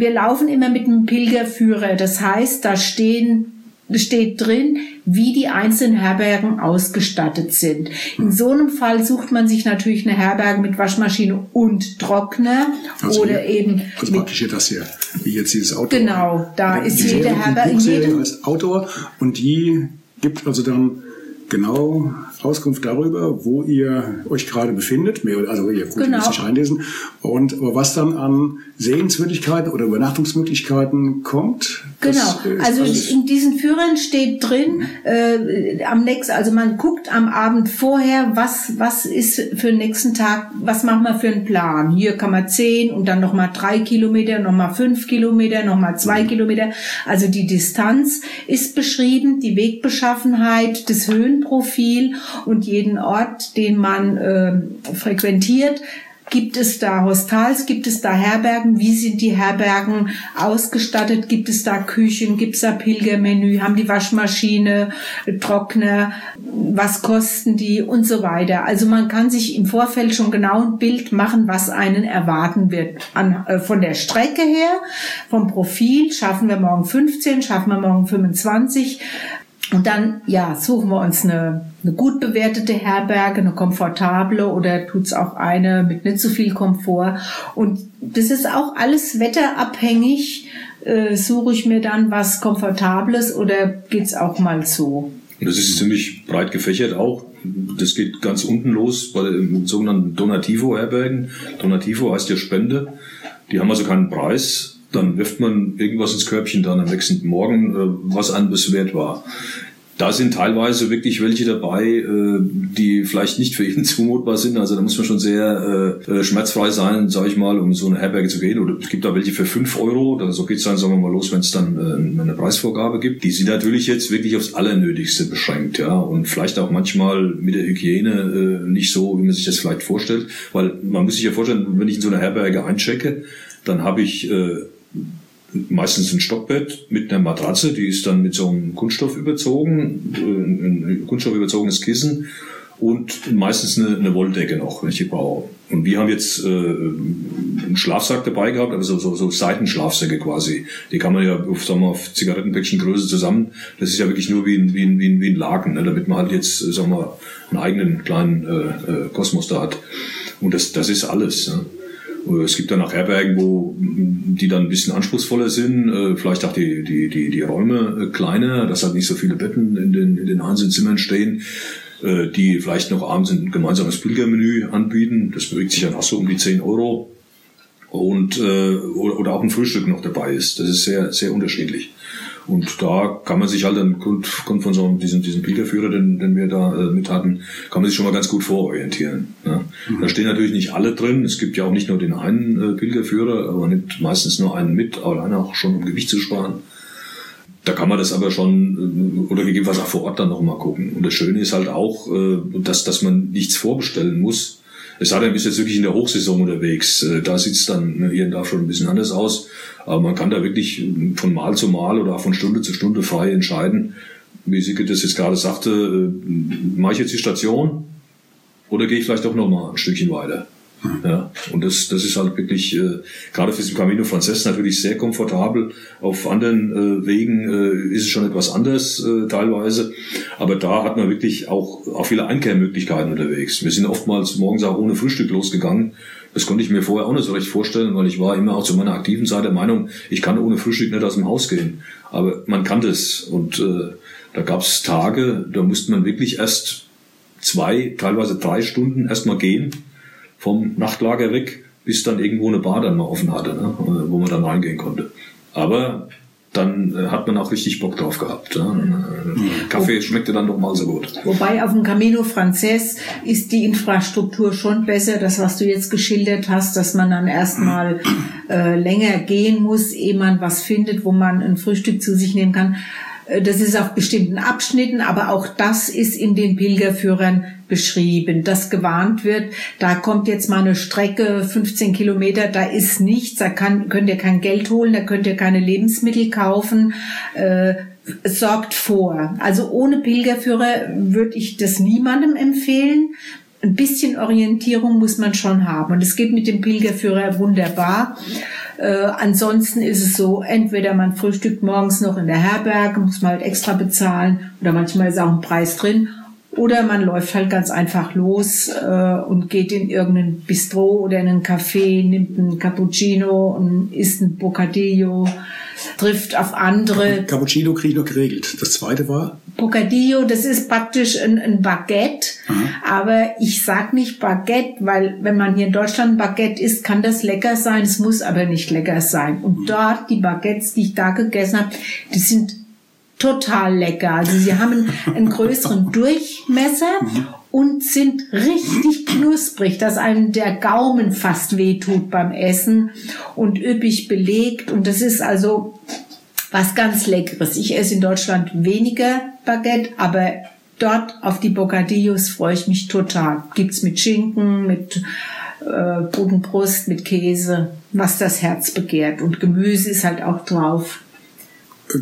wir laufen immer mit einem Pilgerführer. Das heißt, da stehen steht drin, wie die einzelnen Herbergen ausgestattet sind. In so einem Fall sucht man sich natürlich eine Herberge mit Waschmaschine und Trockner also oder hier, eben also praktisch hier das hier, wie jetzt dieses Auto. Genau, da ist jede Herberge jede als Outdoor und die gibt also dann genau Auskunft darüber, wo ihr euch gerade befindet. Also ihr könnt genau. sich einlesen. Und was dann an Sehenswürdigkeiten oder Übernachtungsmöglichkeiten kommt. Genau. Also in diesen Führern steht drin, äh, am nächsten, also man guckt am Abend vorher, was, was ist für den nächsten Tag, was machen wir für einen Plan. Hier kann man zehn und dann nochmal drei Kilometer, nochmal fünf Kilometer, nochmal zwei mhm. Kilometer. Also die Distanz ist beschrieben, die Wegbeschaffenheit, das Höhenprofil und jeden Ort, den man äh, frequentiert, Gibt es da Hostals? Gibt es da Herbergen? Wie sind die Herbergen ausgestattet? Gibt es da Küchen? Gibt es da Pilgermenü? Haben die Waschmaschine, Trockner? Was kosten die? Und so weiter. Also man kann sich im Vorfeld schon genau ein Bild machen, was einen erwarten wird. An, äh, von der Strecke her, vom Profil, schaffen wir morgen 15, schaffen wir morgen 25. Und dann, ja, suchen wir uns eine, eine gut bewertete Herberge, eine komfortable oder tut's auch eine mit nicht so viel Komfort. Und das ist auch alles wetterabhängig. Äh, suche ich mir dann was Komfortables oder geht's auch mal so? Das ist ziemlich breit gefächert auch. Das geht ganz unten los bei den sogenannten Donativo-Herbergen. Donativo heißt ja Spende. Die haben also keinen Preis dann wirft man irgendwas ins Körbchen dann am nächsten Morgen, äh, was einem wert war. Da sind teilweise wirklich welche dabei, äh, die vielleicht nicht für jeden zumutbar sind. Also da muss man schon sehr äh, schmerzfrei sein, sage ich mal, um so eine Herberge zu gehen. Oder es gibt da welche für fünf Euro. Dann, so geht's dann, sagen wir mal, los, wenn es dann eine Preisvorgabe gibt. Die sind natürlich jetzt wirklich aufs Allernötigste beschränkt, ja. Und vielleicht auch manchmal mit der Hygiene nicht so, wie man sich das vielleicht vorstellt. Weil man muss sich ja vorstellen, wenn ich in so eine Herberge einchecke, dann habe ich meistens ein Stockbett mit einer Matratze, die ist dann mit so einem Kunststoff überzogen, äh, ein Kunststoff überzogenes Kissen und meistens eine, eine Wolldecke noch, welche ich brauche. Und wir haben jetzt äh, einen Schlafsack dabei gehabt, also so, so Seitenschlafsäcke quasi. Die kann man ja auf, sagen wir, auf Zigarettenpäckchengröße zusammen. Das ist ja wirklich nur wie ein, wie ein, wie ein, wie ein Laken, ne? damit man halt jetzt, sagen wir, einen eigenen kleinen äh, äh, Kosmos da hat. Und das, das ist alles. Ne? Es gibt dann auch Herbergen, wo die dann ein bisschen anspruchsvoller sind, äh, vielleicht auch die, die, die, die Räume äh, kleiner, dass halt nicht so viele Betten in den, in den einzelnen Zimmern stehen, äh, die vielleicht noch abends ein gemeinsames Pilgermenü anbieten. Das bewegt sich dann auch so um die 10 Euro. Und, oder auch ein Frühstück noch dabei ist. Das ist sehr, sehr unterschiedlich. Und da kann man sich halt aufgrund von so diesem, diesem Pilgerführer, den, den wir da äh, mit hatten, kann man sich schon mal ganz gut vororientieren. Ja. Mhm. Da stehen natürlich nicht alle drin. Es gibt ja auch nicht nur den einen äh, Pilgerführer, aber nimmt meistens nur einen mit, alleine auch schon um Gewicht zu sparen. Da kann man das aber schon äh, oder gegebenenfalls auch vor Ort dann nochmal gucken. Und das Schöne ist halt auch, äh, dass, dass man nichts vorbestellen muss. Es sei denn, bist jetzt wirklich in der Hochsaison unterwegs. Äh, da sieht es dann hier und da schon ein bisschen anders aus. Aber man kann da wirklich von Mal zu Mal oder auch von Stunde zu Stunde frei entscheiden, wie Sicke das jetzt gerade sagte, mache ich jetzt die Station oder gehe ich vielleicht doch nochmal ein Stückchen weiter. Ja, und das, das ist halt wirklich, äh, gerade für den Camino Frances natürlich sehr komfortabel. Auf anderen äh, Wegen äh, ist es schon etwas anders äh, teilweise. Aber da hat man wirklich auch, auch viele Einkehrmöglichkeiten unterwegs. Wir sind oftmals morgens auch ohne Frühstück losgegangen. Das konnte ich mir vorher auch nicht so recht vorstellen, weil ich war immer auch zu meiner aktiven Zeit der Meinung, ich kann ohne Frühstück nicht aus dem Haus gehen. Aber man kann das. Und äh, da gab es Tage, da musste man wirklich erst zwei, teilweise drei Stunden erstmal gehen vom Nachtlager weg, bis dann irgendwo eine Bar dann mal offen hatte, ne, wo man dann reingehen konnte. Aber dann äh, hat man auch richtig Bock drauf gehabt. Äh, Kaffee schmeckte dann doch mal so gut. Wobei auf dem Camino Frances ist die Infrastruktur schon besser. Das, was du jetzt geschildert hast, dass man dann erstmal äh, länger gehen muss, ehe man was findet, wo man ein Frühstück zu sich nehmen kann. Äh, das ist auf bestimmten Abschnitten, aber auch das ist in den Pilgerführern beschrieben, dass gewarnt wird, da kommt jetzt mal eine Strecke, 15 Kilometer, da ist nichts, da kann, könnt ihr kein Geld holen, da könnt ihr keine Lebensmittel kaufen. Äh, sorgt vor. Also ohne Pilgerführer würde ich das niemandem empfehlen. Ein bisschen Orientierung muss man schon haben. Und es geht mit dem Pilgerführer wunderbar. Äh, ansonsten ist es so, entweder man frühstückt morgens noch in der Herberge, muss man halt extra bezahlen, oder manchmal ist auch ein Preis drin. Oder man läuft halt ganz einfach los äh, und geht in irgendein Bistro oder in einen Café, nimmt einen Cappuccino und isst ein Bocadillo, trifft auf andere. Cappuccino kriege ich noch geregelt. Das zweite war? Bocadillo, das ist praktisch ein, ein Baguette. Aha. Aber ich sag nicht Baguette, weil wenn man hier in Deutschland Baguette isst, kann das lecker sein. Es muss aber nicht lecker sein. Und mhm. dort, die Baguettes, die ich da gegessen habe, die sind total lecker. Also sie haben einen größeren Durchmesser und sind richtig knusprig, dass einem der Gaumen fast wehtut beim Essen und üppig belegt. Und das ist also was ganz Leckeres. Ich esse in Deutschland weniger Baguette, aber dort auf die Bocadillos freue ich mich total. Gibt's mit Schinken, mit äh, Putenbrust, mit Käse, was das Herz begehrt. Und Gemüse ist halt auch drauf.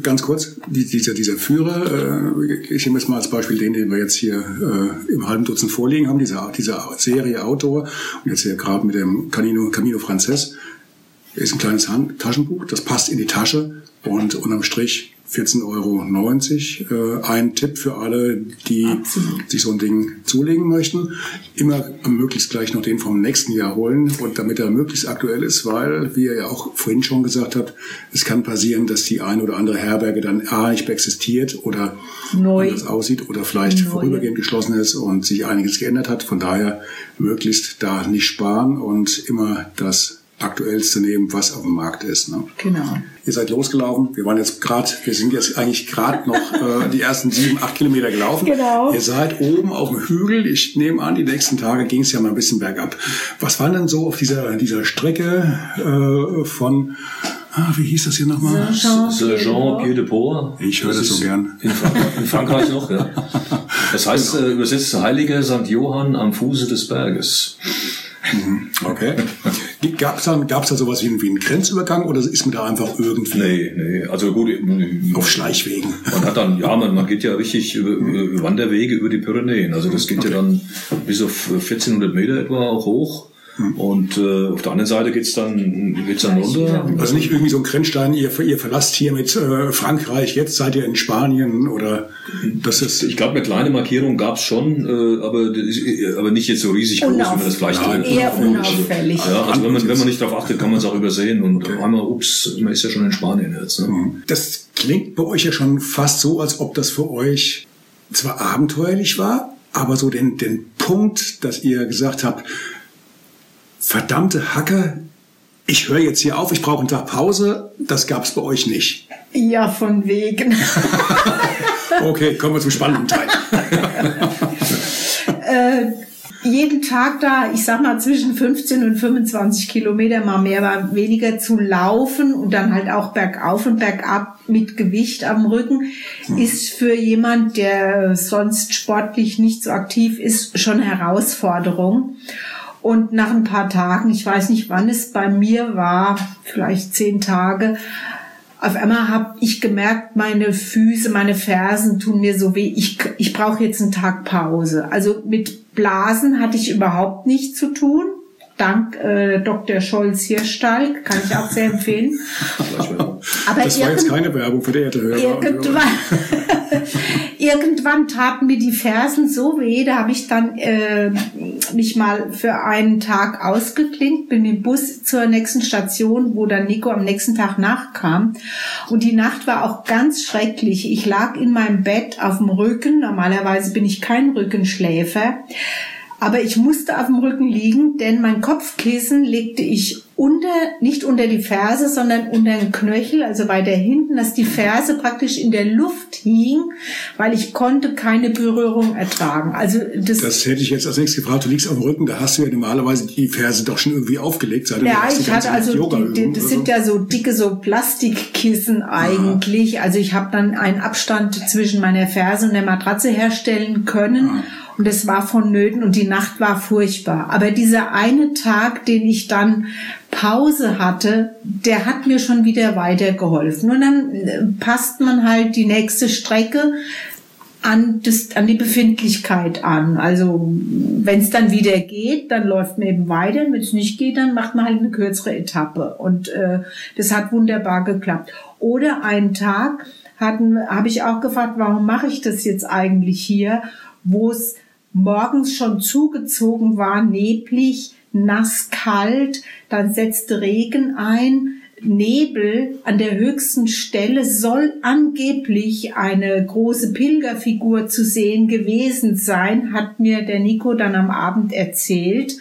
Ganz kurz, dieser, dieser Führer, äh, ich nehme jetzt mal als Beispiel den, den wir jetzt hier äh, im halben Dutzend vorliegen haben, diese, diese Serie Outdoor und jetzt hier gerade mit dem Camino, Camino Frances, ist ein kleines Hand Taschenbuch, das passt in die Tasche und unterm Strich 14,90 Euro. Äh, ein Tipp für alle, die Absolut. sich so ein Ding zulegen möchten. Immer möglichst gleich noch den vom nächsten Jahr holen und damit er möglichst aktuell ist, weil, wie ihr ja auch vorhin schon gesagt habt, es kann passieren, dass die eine oder andere Herberge dann A nicht mehr existiert oder Neu. anders aussieht oder vielleicht Neu. vorübergehend geschlossen ist und sich einiges geändert hat. Von daher möglichst da nicht sparen und immer das aktuellste nehmen, was auf dem Markt ist. Ne? Genau. Ihr seid losgelaufen. Wir waren jetzt gerade, wir sind jetzt eigentlich gerade noch äh, die ersten sieben, acht Kilometer gelaufen. Genau. Ihr seid oben auf dem Hügel. Ich nehme an, die nächsten Tage ging es ja mal ein bisschen bergab. Was war denn so auf dieser dieser Strecke äh, von Ah, wie hieß das hier nochmal? Saint-Jean-Pied-de-Port. Ich höre das, das so gern. In Frankreich, in Frankreich noch, ja. Das heißt genau. äh, übersetzt Heilige St. Johann am Fuße des Berges. Mhm. Okay. Gab es da, gab's da sowas wie, wie einen Grenzübergang oder ist man da einfach irgendwie? Nee, nee. Also gut. Auf Schleichwegen. Man hat dann, ja, man, man geht ja richtig über, über Wanderwege über die Pyrenäen. Also das geht okay. ja dann bis auf 1400 Meter etwa auch hoch. Und äh, auf der anderen Seite geht's dann, geht's dann runter. Also nicht irgendwie so ein Grenzstein, ihr, ihr verlasst hier mit äh, Frankreich, jetzt seid ihr in Spanien oder das ist. Ich glaube, eine kleine Markierung gab's schon, äh, aber, aber nicht jetzt so riesig groß, wie man das vielleicht Nein, Eher unauffällig. Also, ja, also wenn man, wenn man nicht darauf achtet, kann man es auch übersehen und okay. einmal, ups, man ist ja schon in Spanien jetzt. Ne? Mhm. Das klingt bei euch ja schon fast so, als ob das für euch zwar abenteuerlich war, aber so den, den Punkt, dass ihr gesagt habt, verdammte Hacke, ich höre jetzt hier auf, ich brauche einen Tag Pause, das gab es bei euch nicht. Ja, von wegen. okay, kommen wir zum spannenden Teil. äh, jeden Tag da, ich sag mal, zwischen 15 und 25 Kilometer, mal mehr, mal weniger zu laufen und dann halt auch bergauf und bergab mit Gewicht am Rücken, hm. ist für jemand, der sonst sportlich nicht so aktiv ist, schon Herausforderung. Und nach ein paar Tagen, ich weiß nicht, wann es bei mir war, vielleicht zehn Tage, auf einmal habe ich gemerkt, meine Füße, meine Fersen tun mir so weh. Ich, ich brauche jetzt einen Tag Pause. Also mit Blasen hatte ich überhaupt nichts zu tun. Dank äh, Dr. Scholz Hirschstall, kann ich auch sehr empfehlen. Aber das war jetzt keine Werbung für die Erdhörer. Irgendwann, irgendwann taten mir die Fersen so weh, da habe ich dann äh, mich mal für einen Tag ausgeklinkt, bin im Bus zur nächsten Station, wo dann Nico am nächsten Tag nachkam. Und die Nacht war auch ganz schrecklich. Ich lag in meinem Bett auf dem Rücken. Normalerweise bin ich kein Rückenschläfer. Aber ich musste auf dem Rücken liegen, denn mein Kopfkissen legte ich unter, nicht unter die Ferse, sondern unter den Knöchel, also weiter hinten, dass die Ferse praktisch in der Luft hing, weil ich konnte keine Berührung ertragen. Also das, das hätte ich jetzt als nächstes gefragt. Du liegst auf dem Rücken, da hast du ja normalerweise die Ferse doch schon irgendwie aufgelegt. Seit ja, ich hatte also, die, die, das sind so. ja so dicke so Plastikkissen eigentlich. Aha. Also ich habe dann einen Abstand zwischen meiner Ferse und der Matratze herstellen können. Aha und es war vonnöten und die Nacht war furchtbar. Aber dieser eine Tag, den ich dann Pause hatte, der hat mir schon wieder weitergeholfen. Und dann äh, passt man halt die nächste Strecke an, das, an die Befindlichkeit an. Also wenn es dann wieder geht, dann läuft man eben weiter. Wenn es nicht geht, dann macht man halt eine kürzere Etappe. Und äh, das hat wunderbar geklappt. Oder einen Tag habe ich auch gefragt, warum mache ich das jetzt eigentlich hier, wo es morgens schon zugezogen war, neblig, nass, kalt, dann setzte Regen ein, Nebel an der höchsten Stelle soll angeblich eine große Pilgerfigur zu sehen gewesen sein, hat mir der Nico dann am Abend erzählt.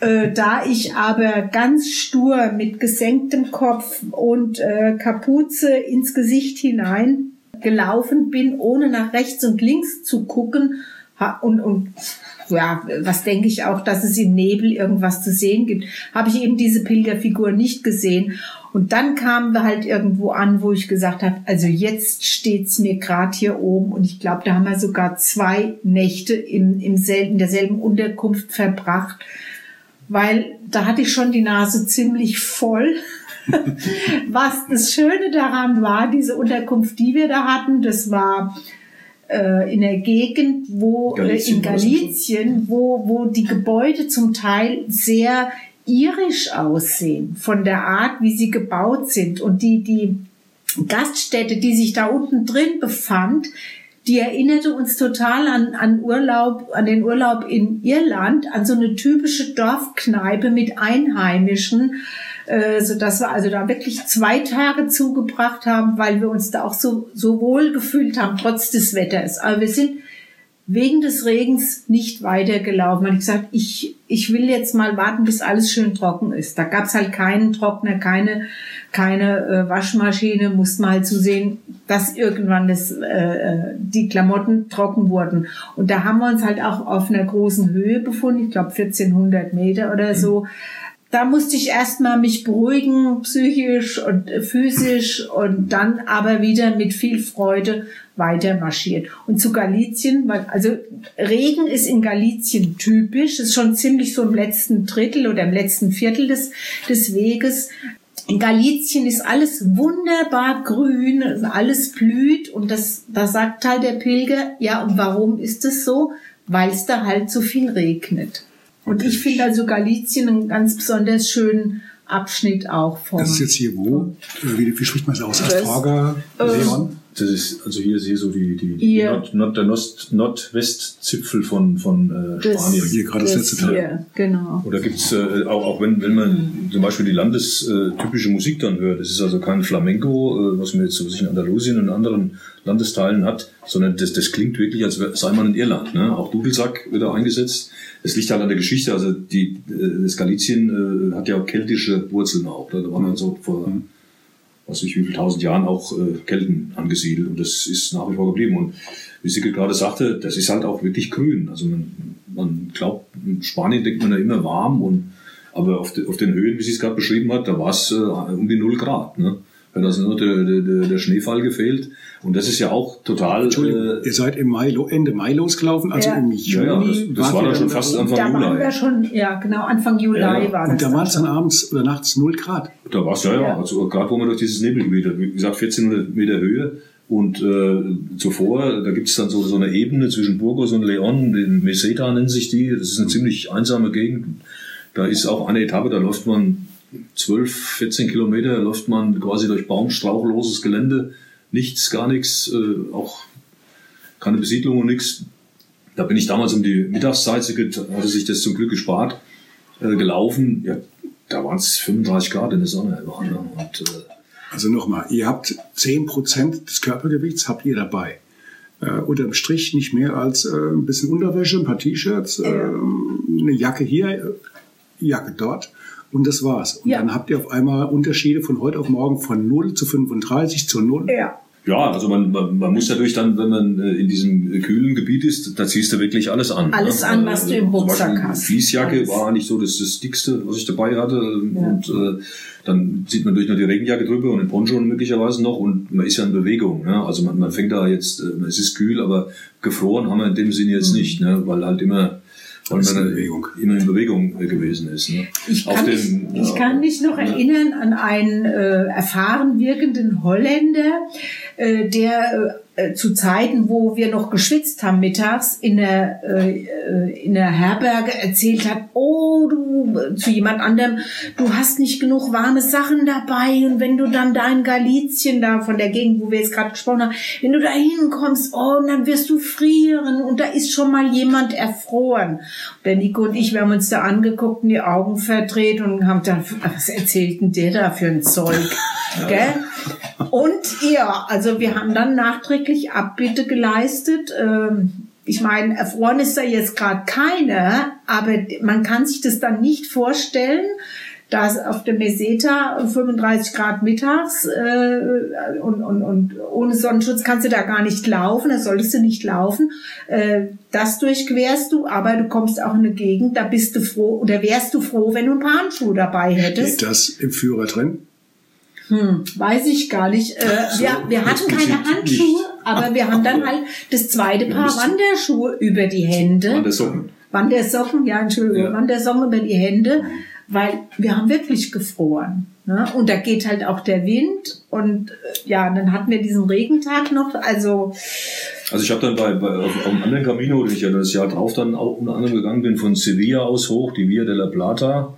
Äh, da ich aber ganz stur mit gesenktem Kopf und äh, Kapuze ins Gesicht hinein gelaufen bin, ohne nach rechts und links zu gucken, und, und ja, was denke ich auch, dass es im Nebel irgendwas zu sehen gibt, habe ich eben diese Pilgerfigur nicht gesehen. Und dann kamen wir halt irgendwo an, wo ich gesagt habe, also jetzt steht's mir gerade hier oben und ich glaube, da haben wir sogar zwei Nächte im, im selben, in derselben Unterkunft verbracht, weil da hatte ich schon die Nase ziemlich voll. Was das Schöne daran war, diese Unterkunft, die wir da hatten, das war äh, in der Gegend, wo Galizien, in Galizien, wo, wo die Gebäude zum Teil sehr irisch aussehen, von der Art, wie sie gebaut sind. Und die, die Gaststätte, die sich da unten drin befand, die erinnerte uns total an, an Urlaub, an den Urlaub in Irland, an so eine typische Dorfkneipe mit Einheimischen, äh, so dass wir also da wirklich zwei Tage zugebracht haben, weil wir uns da auch so, so wohl gefühlt haben, trotz des Wetters. Aber wir sind wegen des Regens nicht weitergelaufen. Und ich gesagt, ich, ich will jetzt mal warten, bis alles schön trocken ist. Da gab's halt keinen Trockner, keine, keine äh, Waschmaschine, musste mal halt zusehen, dass irgendwann das, äh, äh, die Klamotten trocken wurden. Und da haben wir uns halt auch auf einer großen Höhe befunden, ich glaube 1400 Meter oder so. Mhm da musste ich erstmal mich beruhigen, psychisch und physisch und dann aber wieder mit viel Freude weiter marschiert. Und zu Galizien, also Regen ist in Galizien typisch, ist schon ziemlich so im letzten Drittel oder im letzten Viertel des, des Weges. In Galizien ist alles wunderbar grün, alles blüht und das, da sagt halt der Pilger, ja, und warum ist es so? Weil es da halt so viel regnet. Und ich finde also Galizien einen ganz besonders schönen Abschnitt auch von. Das ist jetzt hier wo? Wie, wie spricht man das aus? Astorga, Leon? Das ist, also hier ist hier so die, die, die Nord, Nord, der Nost, Nordwestzipfel von, von äh, Spanien. Das, hier gerade das, letzte Teil. Genau. Oder gibt's äh, auch, auch wenn, wenn man zum Beispiel die landestypische Musik dann hört, das ist also kein Flamenco, äh, was man jetzt so sich in Andalusien und anderen Landesteilen hat, sondern das, das klingt wirklich, als sei man in Irland. Ne? Auch Dudelsack wird da eingesetzt. Es liegt halt an der Geschichte, also die, äh, das Galizien äh, hat ja auch keltische Wurzeln auch. Da war man so vor... Mhm was ich wie viel tausend Jahren auch äh, Kelten angesiedelt und das ist nach wie vor geblieben. Und wie Sickel gerade sagte, das ist halt auch wirklich grün. Also man, man glaubt, in Spanien denkt man ja immer warm und aber auf, de, auf den Höhen, wie sie es gerade beschrieben hat, da war es äh, um die null Grad. Ne? Da hat also nur der, der, der Schneefall gefehlt. Und das ist ja auch total. Entschuldigung, äh, ihr seid im Mai, Ende Mai losgelaufen, also Ja. im Juni. ja, das, das war dann schon da fast? Anfang Da waren Juli. wir schon, ja genau, Anfang Juli Ja, war das. Und da war es dann schon. abends oder nachts null Grad. Da war es ja, ja, Ja. also gerade wo man durch dieses Nebelgebiet, wie gesagt, 1400 Meter Höhe. Und äh, zuvor, da gibt es dann so, so eine Ebene zwischen Burgos und Leon, den Meseta nennen sich die. Das ist eine ziemlich einsame Gegend. Da ist auch eine Etappe, da läuft man 12, 14 Kilometer, läuft man quasi durch baumstrauchloses Gelände. Nichts, gar nichts, äh, auch keine Besiedlung und nichts. Da bin ich damals um die Mittagszeit, hatte sich das zum Glück gespart, äh, gelaufen. Ja, da waren es 35 Grad in der Sonne. Ne? Und, äh, Also nochmal, ihr habt 10% des Körpergewichts habt ihr dabei. Äh, unterm Strich nicht mehr als äh, ein bisschen Unterwäsche, ein paar T-Shirts, äh, eine Jacke hier, Jacke dort und das war's. Und Ja. dann habt ihr auf einmal Unterschiede von heute auf morgen von 0 zu 35 zu 0. Ja. ja, also man, man, man muss natürlich dann, wenn man äh, in diesem äh, kühlen Gebiet ist, da ziehst du wirklich alles an. Alles ne? an, was du im zum Rucksack hast. Fließjacke Alles. war nicht so das, das dickste, was ich dabei hatte. Und äh, dann zieht man durch noch die Regenjacke drüber und den Poncho möglicherweise noch und man ist ja in Bewegung. Ne? Also man, man fängt da jetzt, äh, es ist kühl, aber gefroren haben wir in dem Sinne jetzt Mhm. nicht, ne? weil halt immer Alles in man Bewegung. immer in Bewegung äh, gewesen ist. Ne? Ich kann, dem- mich, ich ja. kann mich noch erinnern an einen äh, erfahren wirkenden Holländer, äh, der äh, zu Zeiten, wo wir noch geschwitzt haben mittags in der, äh, in der Herberge erzählt hat, oh du, zu jemand anderem, du hast nicht genug warme Sachen dabei und wenn du dann da in Galizien, da von der Gegend, wo wir jetzt gerade gesprochen haben, wenn du da hinkommst, oh, und dann wirst du frieren und da ist schon mal jemand erfroren. Der Nico und ich, wir haben uns da angeguckt und die Augen verdreht und haben gedacht, was erzählt denn der da für ein Zeug? Gell? Und ja, also wir haben dann nachträglich Abbitte geleistet. Ähm, ich meine, erfroren ist da jetzt gerade keiner, aber man kann sich das dann nicht vorstellen, dass auf der Meseta 35 Grad mittags äh, und, und, und ohne Sonnenschutz kannst du da gar nicht laufen, da solltest du nicht laufen. Äh, das durchquerst du, aber du kommst auch in eine Gegend, da bist du froh oder wärst du froh, wenn du ein paar Handschuhe dabei hättest. Geht das im Führer drin? Hm, weiß ich gar nicht. Äh, wir, wir hatten keine Handschuhe, nicht. aber wir haben dann halt das zweite Paar Wanderschuhe über die Hände. An der Socken. Wandersocken, ja, Entschuldigung, Ja. Wandersocken über die Hände, weil wir haben wirklich gefroren. Ne? Und da geht halt auch der Wind und äh, ja, dann hatten wir diesen Regentag noch, also Also ich habe dann bei, bei auf, auf einem anderen Camino, den ich ja das Jahr drauf dann auch unter anderem gegangen bin, von Sevilla aus hoch, die Via de la Plata.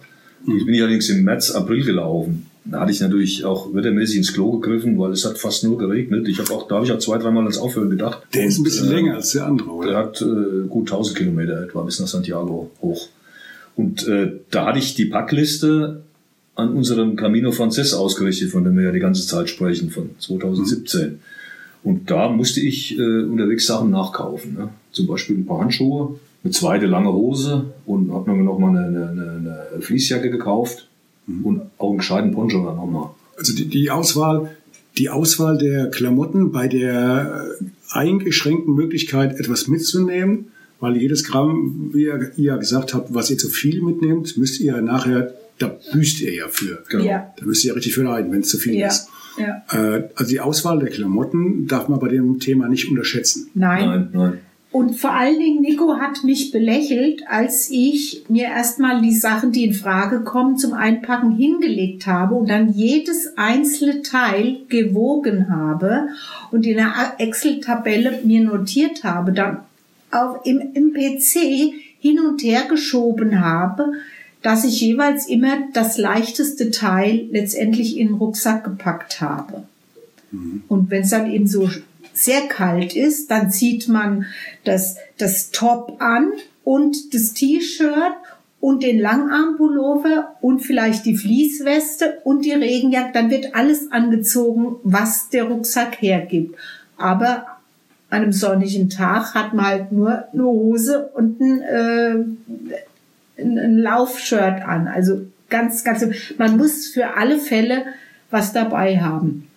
Die bin ich allerdings im März, April gelaufen. Da hatte ich natürlich auch wettermäßig ins Klo gegriffen, weil es hat fast nur geregnet. Ich habe auch, da habe ich auch zwei, dreimal ans Aufhören gedacht. Der ist ein bisschen äh, länger als der andere, Der oder? hat äh, gut 1000 Kilometer etwa bis nach Santiago hoch. Und äh, da hatte ich die Packliste an unserem Camino Frances ausgerichtet, von dem wir ja die ganze Zeit sprechen, von 2017. Und da musste ich äh, unterwegs Sachen nachkaufen. Ne? Zum Beispiel ein paar Handschuhe, eine zweite lange Hose und habe mir noch mal eine, eine, eine Fließjacke gekauft und auch einen gescheiten Poncho dann nochmal. Also die, die Auswahl, die Auswahl der Klamotten bei der äh, eingeschränkten Möglichkeit, etwas mitzunehmen, weil jedes Gramm, wie ihr, ihr gesagt habt, was ihr zu viel mitnehmt, müsst ihr nachher, da büßt ihr ja für. Genau. ja, Da müsst ihr ja richtig für leiden, wenn es zu viel ja, ist. ja. Äh, also die Auswahl der Klamotten darf man bei dem Thema nicht unterschätzen. Nein. Nein, nein. Und vor allen Dingen, Nico hat mich belächelt, als ich mir erstmal die Sachen, die in Frage kommen, zum Einpacken hingelegt habe und dann jedes einzelne Teil gewogen habe und in einer Excel-Tabelle mir notiert habe, dann auf, im, im PC hin und her geschoben habe, dass ich jeweils immer das leichteste Teil letztendlich in den Rucksack gepackt habe. Und wenn es dann eben so sehr kalt ist, dann zieht man das, das Top an und das T-Shirt und den Langarmpullover und vielleicht die Fließweste und die Regenjacke. Dann wird alles angezogen, was der Rucksack hergibt. Aber an einem sonnigen Tag hat man halt nur eine Hose und ein, äh, ein, Laufshirt an. Also ganz, ganz, man muss für alle Fälle was dabei haben.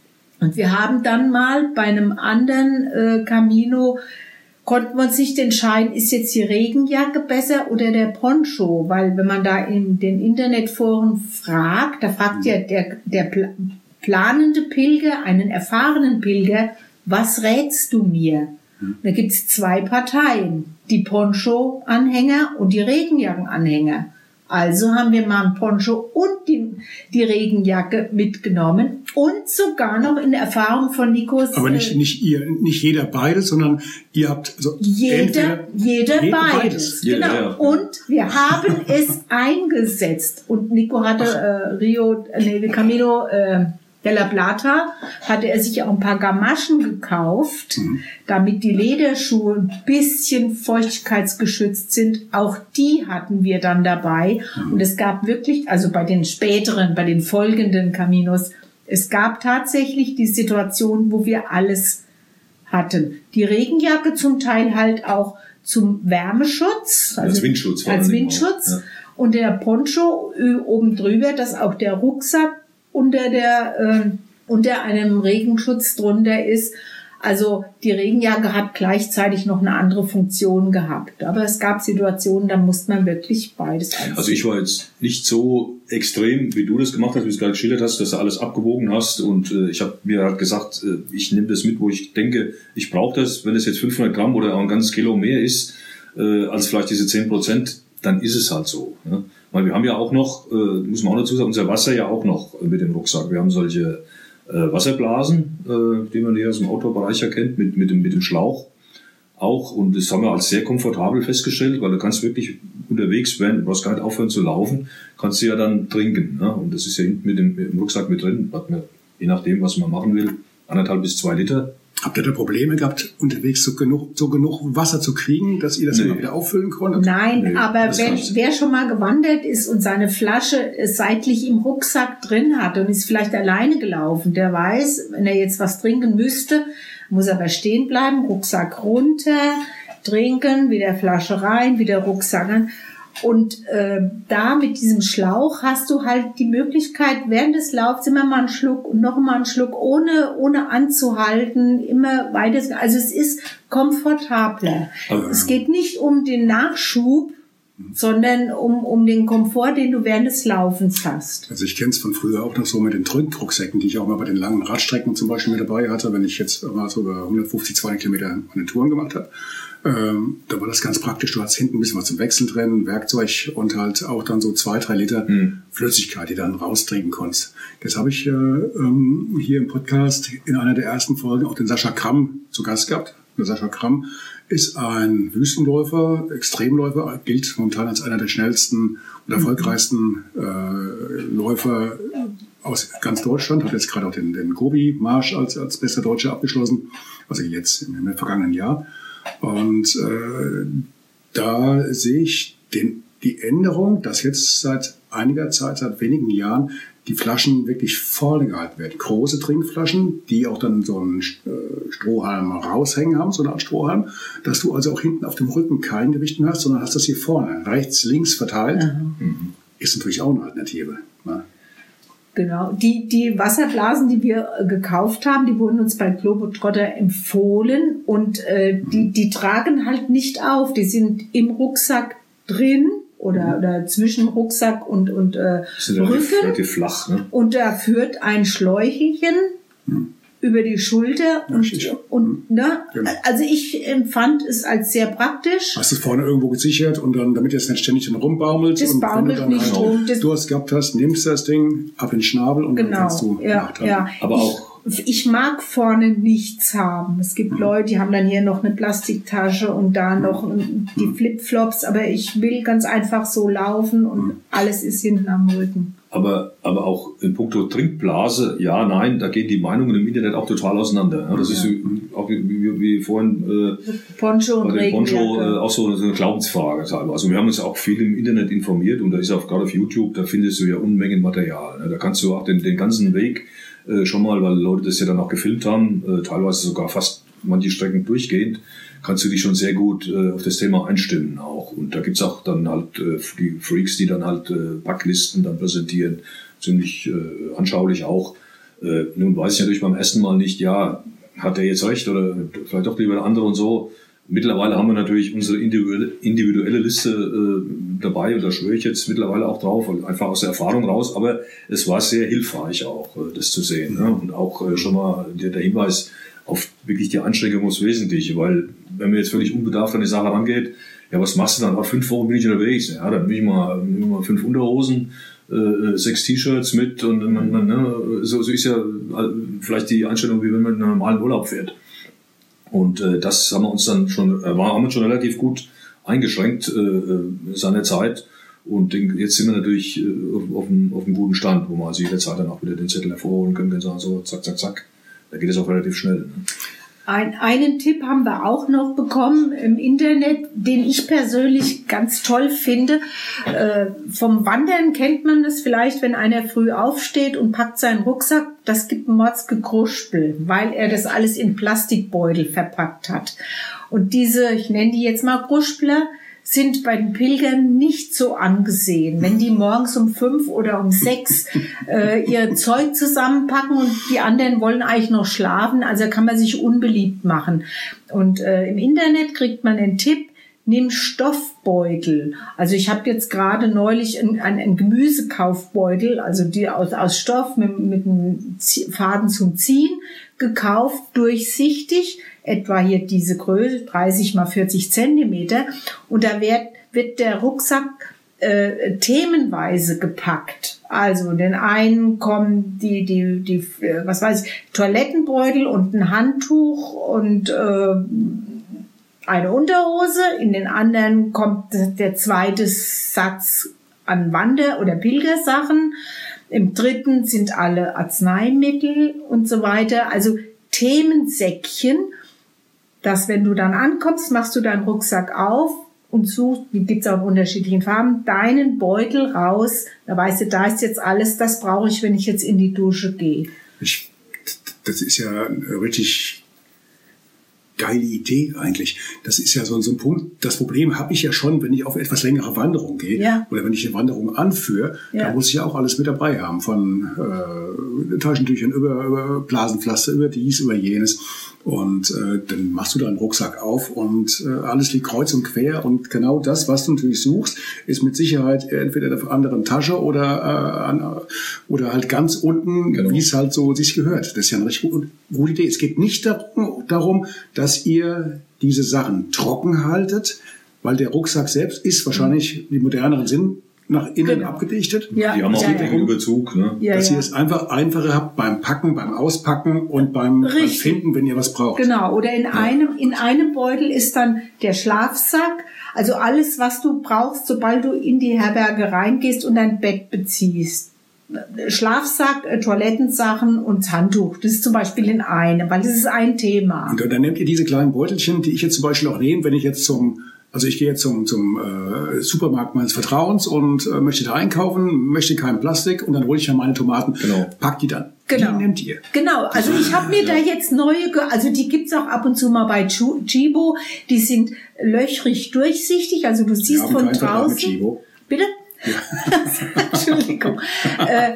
Und wir haben dann mal bei einem anderen äh, Camino konnte man sich entscheiden, ist jetzt die Regenjacke besser oder der Poncho? Weil wenn man da in den Internetforen fragt, da fragt ja der, der planende Pilger einen erfahrenen Pilger, was rätst du mir? Da gibt's zwei Parteien, die Poncho-Anhänger und die Regenjacken-Anhänger. Also haben wir mal ein Poncho und die, die Regenjacke mitgenommen und sogar noch in Erfahrung von Nikos. Aber nicht, äh, nicht ihr, nicht jeder beides, sondern ihr habt so jeder, jeder, jeder beides. beides. Genau. Jeder, ja. Und wir haben es eingesetzt. Und Nico hatte äh, Rio, äh, nee, Camino, äh, de la Plata hatte er sich auch ein paar Gamaschen gekauft, mhm. damit die Lederschuhe ein bisschen feuchtigkeitsgeschützt sind. Auch die hatten wir dann dabei. Mhm. Und es gab wirklich, also bei den späteren, bei den folgenden Caminos, es gab tatsächlich die Situation, wo wir alles hatten. Die Regenjacke zum Teil halt auch zum Wärmeschutz, also als Windschutz. Als Windschutz. Ja. Und der Poncho oben drüber, dass auch der Rucksack unter der äh, unter einem Regenschutz drunter ist. Also die Regenjacke hat gleichzeitig noch eine andere Funktion gehabt. Aber es gab Situationen, da musste man wirklich beides einziehen. Also ich war jetzt nicht so extrem, wie du das gemacht hast, wie du es gerade geschildert hast, dass du alles abgewogen hast. Und äh, ich habe mir halt gesagt, äh, ich nehme das mit, wo ich denke, ich brauche das. Wenn es jetzt 500 Gramm oder auch ein ganzes Kilo mehr ist, äh, als vielleicht diese 10 Prozent, dann ist es halt so. Ne? Weil wir haben ja auch noch, äh, muss man auch dazu sagen, unser Wasser ja auch noch mit dem Rucksack. Wir haben solche äh, Wasserblasen, äh, die man hier aus dem Outdoor-Bereich erkennt, mit, mit, dem, mit dem Schlauch auch. Und das haben wir als sehr komfortabel festgestellt, weil du kannst wirklich unterwegs, wenn du brauchst gar nicht aufhören zu laufen, kannst du ja dann trinken. Ne? Und das ist ja hinten mit dem, mit dem Rucksack mit drin, hat man, je nachdem, was man machen will, anderthalb bis zwei Liter. Habt ihr da Probleme gehabt, unterwegs so genug, so genug Wasser zu kriegen, dass ihr das nee. immer wieder auffüllen konntet? Nein, nee, aber wer, wer schon mal gewandert ist und seine Flasche seitlich im Rucksack drin hat und ist vielleicht alleine gelaufen, der weiß, wenn er jetzt was trinken müsste, muss er aber stehen bleiben, Rucksack runter, trinken, wieder Flasche rein, wieder Rucksack an. Und äh, da mit diesem Schlauch hast du halt die Möglichkeit, während des Laufs immer mal einen Schluck und noch mal einen Schluck, ohne, ohne anzuhalten, immer weiter. Also es ist komfortabler. Also, es geht nicht um den Nachschub, sondern um, um den Komfort, den du während des Laufens hast. Also ich kenne es von früher auch noch so mit den Trinkrucksäcken, die ich auch mal bei den langen Radstrecken zum Beispiel mit dabei hatte, wenn ich jetzt mal so über 150, 200 Kilometer an den Touren gemacht habe. Ähm, da war das ganz praktisch. Du hast hinten ein bisschen was zum Wechseln drin, Werkzeug und halt auch dann so zwei, drei Liter hm. Flüssigkeit, die dann raustrinken konntest. Das habe ich äh, ähm, hier im Podcast in einer der ersten Folgen auch den Sascha Kramm zu Gast gehabt. Der Sascha Kramm ist ein Wüstenläufer, Extremläufer, gilt momentan als einer der schnellsten und erfolgreichsten äh, Läufer aus ganz Deutschland, hat jetzt gerade auch den, den Gobi-Marsch als, als bester Deutscher abgeschlossen, also jetzt im, im vergangenen Jahr. Und äh, da sehe ich den, die Änderung, dass jetzt seit einiger Zeit, seit wenigen Jahren, die Flaschen wirklich vorne gehalten werden. Große Trinkflaschen, die auch dann so einen äh, Strohhalm raushängen haben, so eine Art Strohhalm, dass du also auch hinten auf dem Rücken kein Gewicht mehr hast, sondern hast das hier vorne, rechts, links verteilt. Mhm. Ist natürlich auch eine Alternative. Genau. Die, die Wasserblasen, die wir äh, gekauft haben, die wurden uns bei Globetrotter empfohlen und äh, die, die tragen halt nicht auf. Die sind im Rucksack drin oder, mhm. oder zwischen Rucksack und, und äh, sind Rücken. Relativ flach, ne? Und da führt ein Schläuchelchen. Mhm über die Schulter und, und ne? Genau. also ich empfand es als sehr praktisch. Hast du es vorne irgendwo gesichert und dann, damit es nicht ständig rumbaumelt. Das und baumelt wenn du nicht halt rum. Durst gehabt hast, nimmst das Ding ab in den Schnabel und genau. dann kannst du ja. Ja. Aber ich, auch ich mag vorne nichts haben. Es gibt mhm. Leute, die haben dann hier noch eine Plastiktasche und da mhm. noch die mhm. Flipflops, aber ich will ganz einfach so laufen und mhm. alles ist hinten am Rücken. Aber, aber auch in puncto Trinkblase, ja, nein, da gehen die Meinungen im Internet auch total auseinander. Ja, das ja. ist auch wie, wie, wie vorhin äh, Poncho bei dem Poncho äh, auch so eine Glaubensfrage teilweise. Also wir haben uns auch viel im Internet informiert und da ist auch gerade auf YouTube, da findest du ja Unmengen Material. Ne? Da kannst du auch den, den ganzen Weg äh, schon mal, weil Leute das ja dann auch gefilmt haben, äh, teilweise sogar fast manche Strecken durchgehend, kannst du dich schon sehr gut äh, auf das Thema einstimmen auch. Und da gibt's auch dann halt äh, die Freaks, die dann halt äh, Packlisten dann präsentieren, ziemlich äh, anschaulich auch. Äh, nun weiß ich natürlich beim ersten Mal nicht, ja, hat der jetzt recht oder vielleicht doch lieber der andere und so. Mittlerweile haben wir natürlich unsere individuelle, individuelle Liste äh, dabei und da schwöre ich jetzt mittlerweile auch drauf, einfach aus der Erfahrung raus. Aber es war sehr hilfreich auch, äh, das zu sehen. Ne? Und auch äh, schon mal der, der Hinweis auf wirklich die Anstrengung muss wesentlich, weil wenn man jetzt völlig unbedarft an die Sache rangeht, ja, was machst du dann? Nach fünf Wochen bin ich unterwegs. Ja, dann bin ich mal, ich mal fünf Unterhosen, äh, sechs T-Shirts mit und, und, und ne, so, so ist ja äh, vielleicht die Einstellung, wie wenn man in einen normalen Urlaub fährt. Und äh, das haben wir uns dann schon, äh, haben wir schon relativ gut eingeschränkt äh, äh seiner Zeit. Und jetzt sind wir natürlich äh, auf, auf, einem, auf einem guten Stand, wo wir also jederzeit dann auch wieder den Zettel hervorholen können und sagen, so zack, zack, zack. Da geht es auch relativ schnell. Ne? Ein, einen Tipp haben wir auch noch bekommen im Internet, den ich persönlich ganz toll finde. Äh, vom Wandern kennt man es vielleicht, wenn einer früh aufsteht und packt seinen Rucksack. Das gibt Mordsgekruspel, weil er das alles in Plastikbeutel verpackt hat. Und diese, ich nenne die jetzt mal Kruspler, sind bei den Pilgern nicht so angesehen. Wenn die morgens um fünf oder um sechs äh, ihr Zeug zusammenpacken und die anderen wollen eigentlich noch schlafen, also kann man sich unbeliebt machen. Und äh, im Internet kriegt man den Tipp, nimm Stoffbeutel. Also ich habe jetzt gerade neulich einen, einen Gemüsekaufbeutel, also die aus, aus Stoff mit, mit einem Faden zum Ziehen gekauft, durchsichtig etwa hier diese Größe, 30 mal 40 Zentimeter. Und da wird, wird der Rucksack äh, themenweise gepackt. Also den einen kommen die, die, die, was weiß ich, Toilettenbeutel und ein Handtuch und äh, eine Unterhose. In den anderen kommt der zweite Satz an Wander- oder Pilgersachen. Im dritten sind alle Arzneimittel und so weiter. Also Themensäckchen dass wenn du dann ankommst, machst du deinen Rucksack auf und suchst, die gibt's auch in unterschiedlichen Farben, deinen Beutel raus. Da weißt du, da ist jetzt alles, das brauche ich, wenn ich jetzt in die Dusche gehe. Ich, das ist ja richtig geile Idee eigentlich. Das ist ja so, so ein Punkt. Das Problem habe ich ja schon, wenn ich auf etwas längere Wanderung gehe ja. oder wenn ich eine Wanderung anführe, ja. da muss ich ja auch alles mit dabei haben. Von äh, Taschentüchern über, über Blasenpflaster, über dies, über jenes. Und äh, dann machst du deinen Rucksack auf und äh, alles liegt kreuz und quer. Und genau das, was du natürlich suchst, ist mit Sicherheit entweder in der anderen Tasche oder, äh, an, oder halt ganz unten, genau. wie es halt so sich gehört. Das ist ja eine richtig gute, gute Idee. Es geht nicht darum, darum, dass ihr diese Sachen trocken haltet, weil der Rucksack selbst ist wahrscheinlich die moderneren Sinn nach innen genau. abgedichtet. Ja. Die haben auch ja, einen ja. Überzug. Ne? Ja, dass ihr es einfach einfacher habt beim Packen, beim Auspacken und beim, beim Finden, wenn ihr was braucht. Genau. Oder in einem, in einem Beutel ist dann der Schlafsack. Also alles, was du brauchst, sobald du in die Herberge reingehst und dein Bett beziehst. Schlafsack, äh, Toilettensachen und Handtuch. Das ist zum Beispiel in einem, weil das ist ein Thema. Und dann nehmt ihr diese kleinen Beutelchen, die ich jetzt zum Beispiel auch nehme, wenn ich jetzt zum also ich gehe jetzt zum, zum äh, Supermarkt meines Vertrauens und äh, möchte da einkaufen, möchte kein Plastik und dann hole ich ja meine Tomaten, genau. pack die dann. Genau. Die nehmt ihr. Genau, also ich habe mir ja. da jetzt neue, also die gibt's auch ab und zu mal bei Chibo, die sind löchrig durchsichtig, also du siehst von draußen. Bitte? Entschuldigung. äh,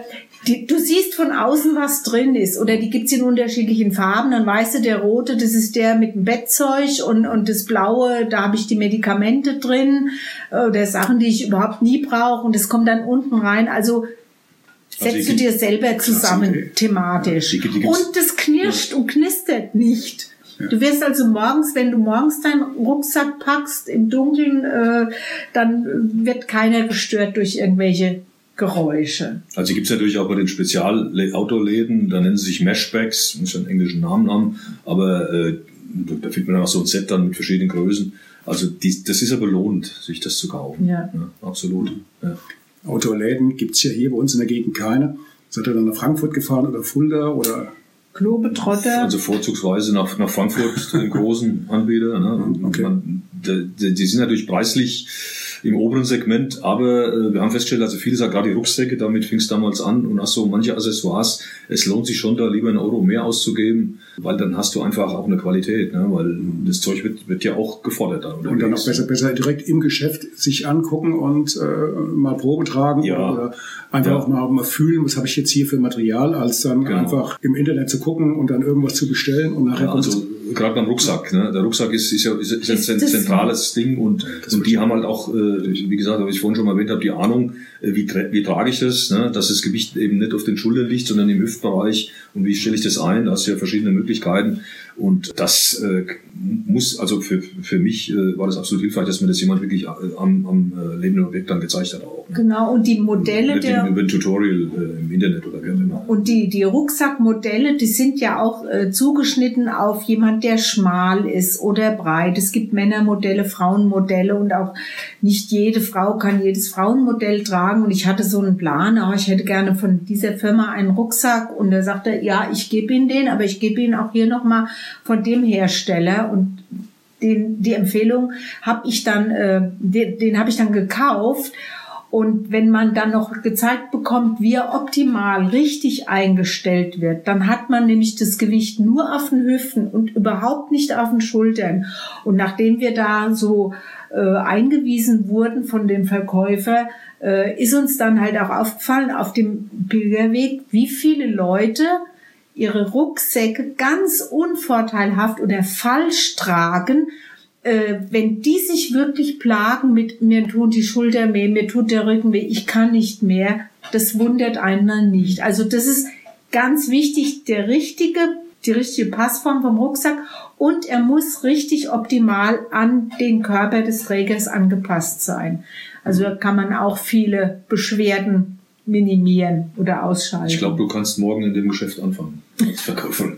die, du siehst von außen, was drin ist. Oder die gibt's in unterschiedlichen Farben. Dann weißt du, der rote, das ist der mit dem Bettzeug und, und das blaue, da habe ich die Medikamente drin oder Sachen, die ich überhaupt nie brauche. Und das kommt dann unten rein. Also setzt also du dir selber zusammen Klasse, thematisch. Ja, die, die und das knirscht ja. und knistert nicht. Ja. Du wirst also morgens, wenn du morgens deinen Rucksack packst im Dunkeln, äh, dann wird keiner gestört durch irgendwelche Geräusche. Also gibt es natürlich auch bei den Spezial-Outdoor-Läden, da nennen sie sich Meshbacks, muss ja einen englischen Namen haben, aber äh, da findet man dann auch so ein Set dann mit verschiedenen Größen. Also die, das ist aber lohnt, sich das zu kaufen. Ja. ja absolut. Ja. Outdoor-Läden gibt es ja hier bei uns in der Gegend keine. Seid ihr dann nach Frankfurt gefahren oder Fulda oder Globetrotter. Also vorzugsweise nach, nach Frankfurt, den großen Anbieter. Ne? Okay. Man, die, die, sind natürlich preislich im oberen Segment, aber äh, wir haben festgestellt, also viele sagen gerade die Rucksäcke, damit fing es damals an und hast so manche Accessoires, es lohnt sich schon da lieber einen Euro mehr auszugeben, weil dann hast du einfach auch eine Qualität, ne? weil das Zeug wird, wird ja auch gefordert. Dann und dann auch besser, besser direkt im Geschäft sich angucken und äh, mal Probe tragen ja. oder einfach ja. auch mal, mal fühlen, was habe ich jetzt hier für Material, als dann genau. einfach im Internet zu gucken und dann irgendwas zu bestellen und nachher ja, also gerade beim Rucksack, ne? der Rucksack ist, ist ja ist, ist ein zentrales Ding und, und die haben halt auch, äh, wie gesagt, was ich vorhin schon mal erwähnt habe, die Ahnung, äh, wie, wie trage ich das, ne? dass das Gewicht eben nicht auf den Schultern liegt, sondern im Hüftbereich und wie stelle ich das ein, da hast du ja verschiedene Möglichkeiten und das äh, muss, also für, für mich äh, war das absolut hilfreich, dass mir das jemand wirklich äh, am, am äh, lebenden Objekt dann gezeigt hat auch. Ne? Genau, und die Modelle der... Über ein Tutorial äh, im Internet oder wie auch immer. Und die, die Rucksackmodelle, die sind ja auch äh, zugeschnitten auf jemand, der schmal ist oder breit. Es gibt Männermodelle, Frauenmodelle und auch nicht jede Frau kann jedes Frauenmodell tragen. Und ich hatte so einen Plan, oh, ich hätte gerne von dieser Firma einen Rucksack. Und er sagte, ja, ich gebe Ihnen den, aber ich gebe Ihnen auch hier nochmal von dem Hersteller und den, die Empfehlung habe ich dann, äh, den, den habe ich dann gekauft. Und wenn man dann noch gezeigt bekommt, wie er optimal richtig eingestellt wird, dann hat man nämlich das Gewicht nur auf den Hüften und überhaupt nicht auf den Schultern. Und nachdem wir da so äh, eingewiesen wurden von dem Verkäufer, äh, ist uns dann halt auch aufgefallen auf dem Pilgerweg, wie viele Leute ihre Rucksäcke ganz unvorteilhaft oder falsch tragen, äh, wenn die sich wirklich plagen mit mir tun die Schulter weh, mir tut der Rücken weh, ich kann nicht mehr, das wundert einen nicht. Also das ist ganz wichtig, der richtige, die richtige Passform vom Rucksack und er muss richtig optimal an den Körper des Trägers angepasst sein. Also da kann man auch viele Beschwerden minimieren oder ausschalten. Ich glaube, du kannst morgen in dem Geschäft anfangen als Verkäufer.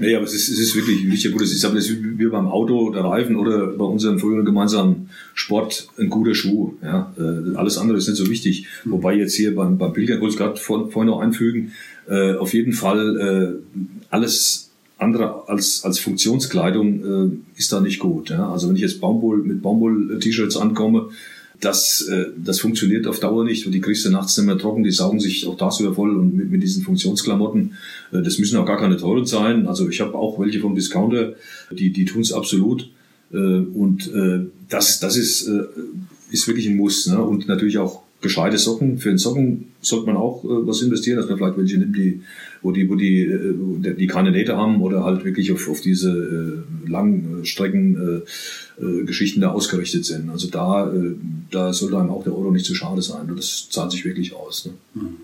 nee, aber es ist, es ist wirklich wichtig, gut, es ist aber das ist wie beim Auto, der Reifen oder bei unserem früheren gemeinsamen Sport ein guter Schuh. Ja, äh, alles andere ist nicht so wichtig. Wobei jetzt hier beim, beim Pilgern, wollte ich gerade vor, vorhin noch einfügen, äh, auf jeden Fall äh, alles andere als, als Funktionskleidung äh, ist da nicht gut. Ja? Also wenn ich jetzt Baumwoll, mit Baumwoll-T-Shirts ankomme, das, äh, das funktioniert auf Dauer nicht und die kriegst du nachts nicht mehr trocken, die saugen sich auch tagsüber voll und mit, mit diesen Funktionsklamotten, äh, das müssen auch gar keine teuren sein. Also ich habe auch welche vom Discounter, die, die tun es absolut. Äh, und äh, das, das ist, äh, ist wirklich ein Muss. Ne? Und natürlich auch gescheite Socken. Für den Socken sollte man auch äh, was investieren, dass man vielleicht welche nimmt, die, wo die, wo die, äh, die keine Nähte haben oder halt wirklich auf, auf diese äh, langen Strecken äh, äh, Geschichten da ausgerichtet sind. Also da, äh, da sollte einem auch der Euro nicht zu schade sein. Das zahlt sich wirklich aus. Ne? Mhm.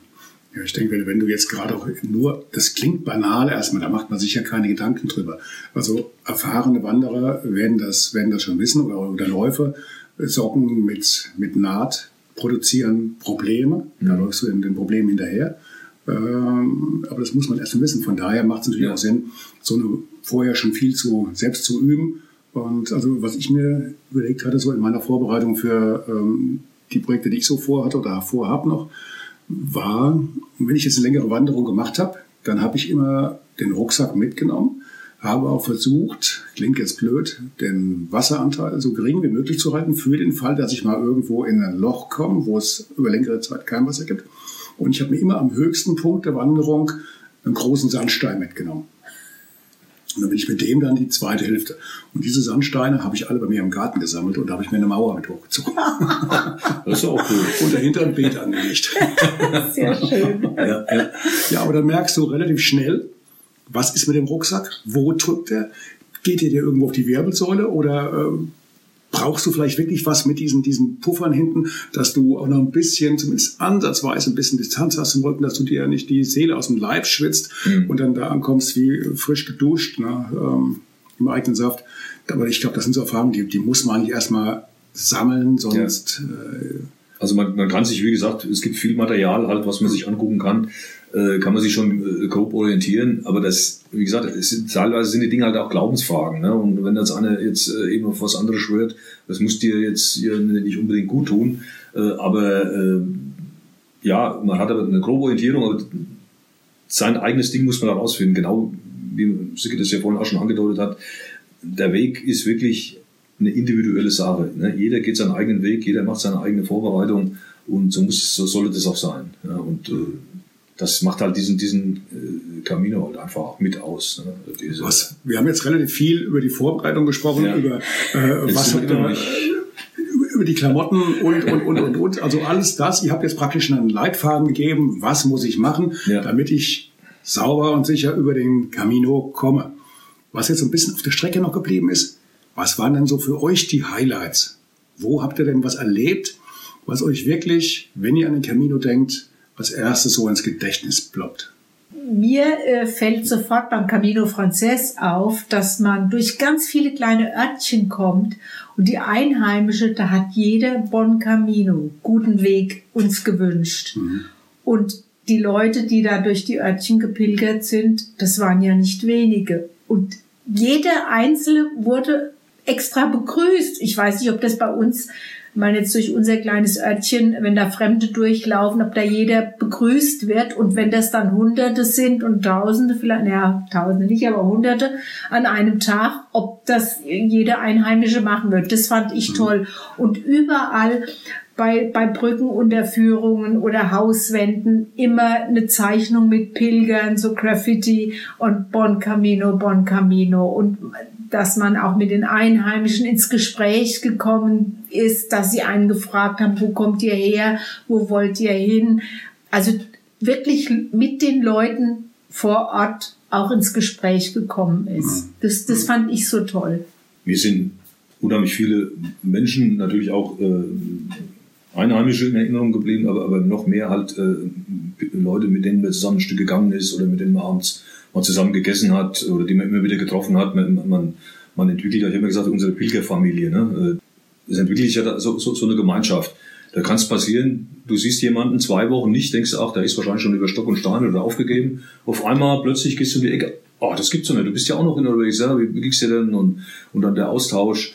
Ja, ich denke, wenn, du jetzt gerade auch nur, das klingt banal erstmal, da macht man sich ja keine Gedanken drüber. Also erfahrene Wanderer werden das, werden das schon wissen oder, oder Läufer, Socken mit, mit Naht produzieren Probleme. Da mhm. läufst du in den Problemen hinterher. Ähm, aber das muss man erst wissen. Von daher macht es natürlich ja. auch Sinn, so eine vorher schon viel zu selbst zu üben. Und also was ich mir überlegt hatte, so in meiner Vorbereitung für ähm, die Projekte, die ich so vorhatte oder vorhab noch, war, wenn ich jetzt eine längere Wanderung gemacht habe, dann habe ich immer den Rucksack mitgenommen habe auch versucht, klingt jetzt blöd, den Wasseranteil so gering wie möglich zu halten für den Fall, dass ich mal irgendwo in ein Loch komme, wo es über längere Zeit kein Wasser gibt. Und ich habe mir immer am höchsten Punkt der Wanderung einen großen Sandstein mitgenommen. Und dann bin ich mit dem dann die zweite Hälfte. Und diese Sandsteine habe ich alle bei mir im Garten gesammelt und da habe ich mir eine Mauer mit hochgezogen. Das ist auch cool. Und dahinter ein Beet angelegt. Sehr schön. Ja, ja. ja, aber dann merkst du relativ schnell, was ist mit dem Rucksack? Wo drückt er? Geht er dir irgendwo auf die Wirbelsäule oder äh, brauchst du vielleicht wirklich was mit diesen, diesen Puffern hinten, dass du auch noch ein bisschen, zumindest ansatzweise ein bisschen Distanz hast im Rücken, dass du dir ja nicht die Seele aus dem Leib schwitzt mhm. und dann da ankommst wie frisch geduscht ne, ähm, im eigenen Saft. Aber ich glaube, das sind so Erfahrungen, die, die muss man eigentlich erstmal sammeln, sonst... Ja. Äh, also man, man kann sich, wie gesagt, es gibt viel Material halt, was man sich angucken kann äh, kann man sich schon äh, grob orientieren. Aber das, wie gesagt, es sind, teilweise sind die Dinge halt auch Glaubensfragen. Ne? Und wenn jetzt einer jetzt äh, eben auf was anderes schwört, das muss dir jetzt hier nicht unbedingt gut tun. Äh, aber äh, ja, man hat aber eine grobe Orientierung, aber sein eigenes Ding muss man herausfinden. Genau wie Sicke das ja vorhin auch schon angedeutet hat. Der Weg ist wirklich eine individuelle Sache. Ne? Jeder geht seinen eigenen Weg, jeder macht seine eigene Vorbereitung und so muss so sollte das auch sein. Ja? Und das macht halt diesen, diesen äh, Camino halt einfach auch mit aus. Ne? Diese was? Wir haben jetzt relativ viel über die Vorbereitung gesprochen, ja. über äh, was über, über die Klamotten und, und, und, und, und. Also alles das. Ihr habt jetzt praktisch einen Leitfaden gegeben, was muss ich machen, ja. damit ich sauber und sicher über den Camino komme. Was jetzt so ein bisschen auf der Strecke noch geblieben ist, was waren denn so für euch die Highlights? Wo habt ihr denn was erlebt, was euch wirklich, wenn ihr an den Camino denkt, als erstes so ins Gedächtnis ploppt? Mir äh, fällt sofort beim Camino Frances auf, dass man durch ganz viele kleine Örtchen kommt und die Einheimische, da hat jeder Bon Camino, guten Weg uns gewünscht. Mhm. Und die Leute, die da durch die Örtchen gepilgert sind, das waren ja nicht wenige. Und jeder Einzelne wurde extra begrüßt. Ich weiß nicht, ob das bei uns, ich meine jetzt durch unser kleines Örtchen, wenn da Fremde durchlaufen, ob da jeder begrüßt wird und wenn das dann Hunderte sind und Tausende, vielleicht, naja, Tausende nicht, aber Hunderte an einem Tag, ob das jeder Einheimische machen wird. Das fand ich mhm. toll. Und überall bei, bei Brückenunterführungen oder Hauswänden immer eine Zeichnung mit Pilgern, so Graffiti und Bon Camino, Bon Camino und dass man auch mit den Einheimischen ins Gespräch gekommen ist, dass sie einen gefragt haben, wo kommt ihr her, wo wollt ihr hin? Also wirklich mit den Leuten vor Ort auch ins Gespräch gekommen ist. Das, das fand ich so toll. Wir sind unheimlich viele Menschen, natürlich auch äh, Einheimische in Erinnerung geblieben, aber, aber noch mehr halt äh, Leute, mit denen man zusammen ein Stück gegangen ist oder mit denen man abends mal zusammen gegessen hat oder die man immer wieder getroffen hat. Man, man, man entwickelt ich habe immer gesagt, unsere Pilgerfamilie. Ne? Äh, es entwickelt sich ja so, so, so eine Gemeinschaft. Da kann es passieren, du siehst jemanden zwei Wochen nicht, denkst, ach, der ist wahrscheinlich schon über Stock und Stein oder aufgegeben. Auf einmal plötzlich gehst du in die Ecke, oh, das gibt's doch nicht, du bist ja auch noch in der ja, wie, wie geht's dir denn? Und, und dann der Austausch.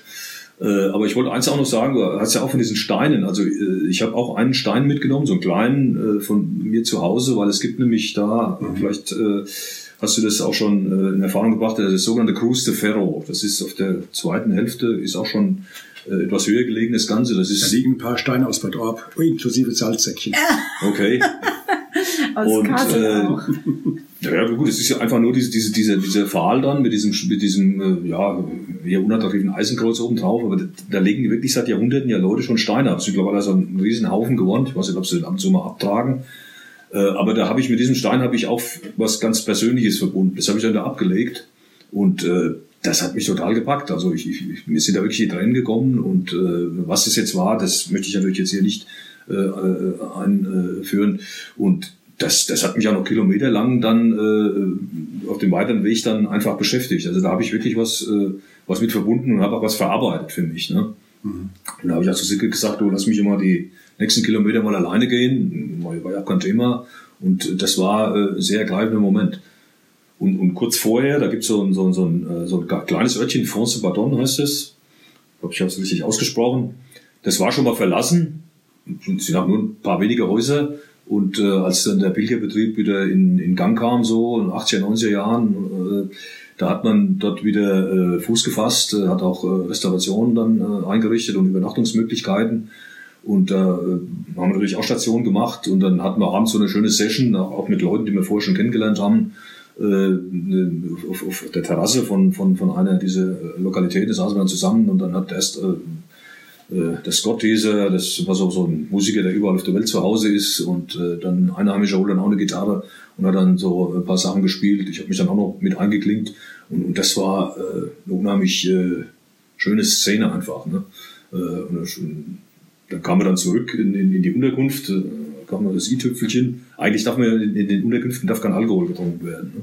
Äh, aber ich wollte eins auch noch sagen, du hast ja auch von diesen Steinen, also äh, ich habe auch einen Stein mitgenommen, so einen kleinen äh, von mir zu Hause, weil es gibt nämlich da, mhm. vielleicht hast du das auch schon in Erfahrung gebracht, das sogenannte Cruz de Ferro. Das ist auf der zweiten Hälfte, ist auch schon etwas höher gelegen, das Ganze. Das ist da liegen ein paar Steine aus Bad Orb, inklusive Salzsäckchen. Okay. aus Und, äh, ja, gut, es ist ja einfach nur diese, diese, diese, dieser Pfahl dann mit diesem, mit diesem, ja, eher unattraktiven Eisenkreuz oben drauf, aber da, da legen wirklich seit Jahrhunderten ja Leute schon Steine ab. Es ist mittlerweile so ein riesen Haufen gewonnen. Ich weiß nicht, ob sie den und zu mal abtragen. Äh, aber da habe ich mit diesem Stein habe ich auch was ganz Persönliches verbunden. Das habe ich dann da abgelegt und äh, das hat mich total gepackt. Also ich, ich, mir sind da wirklich die Tränen gekommen und äh, was es jetzt war, das möchte ich natürlich jetzt hier nicht äh, äh einführen. Und das, das hat mich ja noch kilometerlang dann äh, auf dem weiteren Weg dann einfach beschäftigt. Also da habe ich wirklich was, äh, was mit verbunden und habe auch was verarbeitet für mich. Ne? Mhm. Und da habe ich also Silke gesagt, du lass mich immer die nächsten Kilometer mal alleine gehen. War ja kein Thema. Und das war äh, sehr ergreifender Moment. Und, und kurz vorher, da gibt so es so, so, ein, äh, so ein kleines Örtchen, France Bardon heißt es. Ich glaube, ich habe es richtig ausgesprochen. Das war schon mal verlassen. Sind auch nur ein paar wenige Häuser. Und äh, als dann der Pilgerbetrieb wieder in, in Gang kam, so in den 80er, 90er Jahren, äh, da hat man dort wieder äh, Fuß gefasst, äh, hat auch äh, Restaurationen dann äh, eingerichtet und Übernachtungsmöglichkeiten. Und da äh, haben wir natürlich auch Stationen gemacht und dann hatten wir abends so eine schöne Session, auch mit Leuten, die wir vorher schon kennengelernt haben, äh, auf, auf der Terrasse von, von, von einer dieser Lokalitäten saßen wir dann zusammen und dann hat erst äh, äh, der Scott dieser, das war so, so ein Musiker, der überall auf der Welt zu Hause ist und äh, dann Einheimischer holt dann auch eine Gitarre und hat dann so ein paar Sachen gespielt. Ich habe mich dann auch noch mit eingeklinkt und, und das war äh, eine unheimlich äh, schöne Szene einfach. Ne? Äh, und dann kamen wir dann zurück in, in, in die Unterkunft, äh, kam noch das i-Tüpfelchen. Eigentlich darf man in, in den Unterkünften darf kein Alkohol getrunken werden. Ne?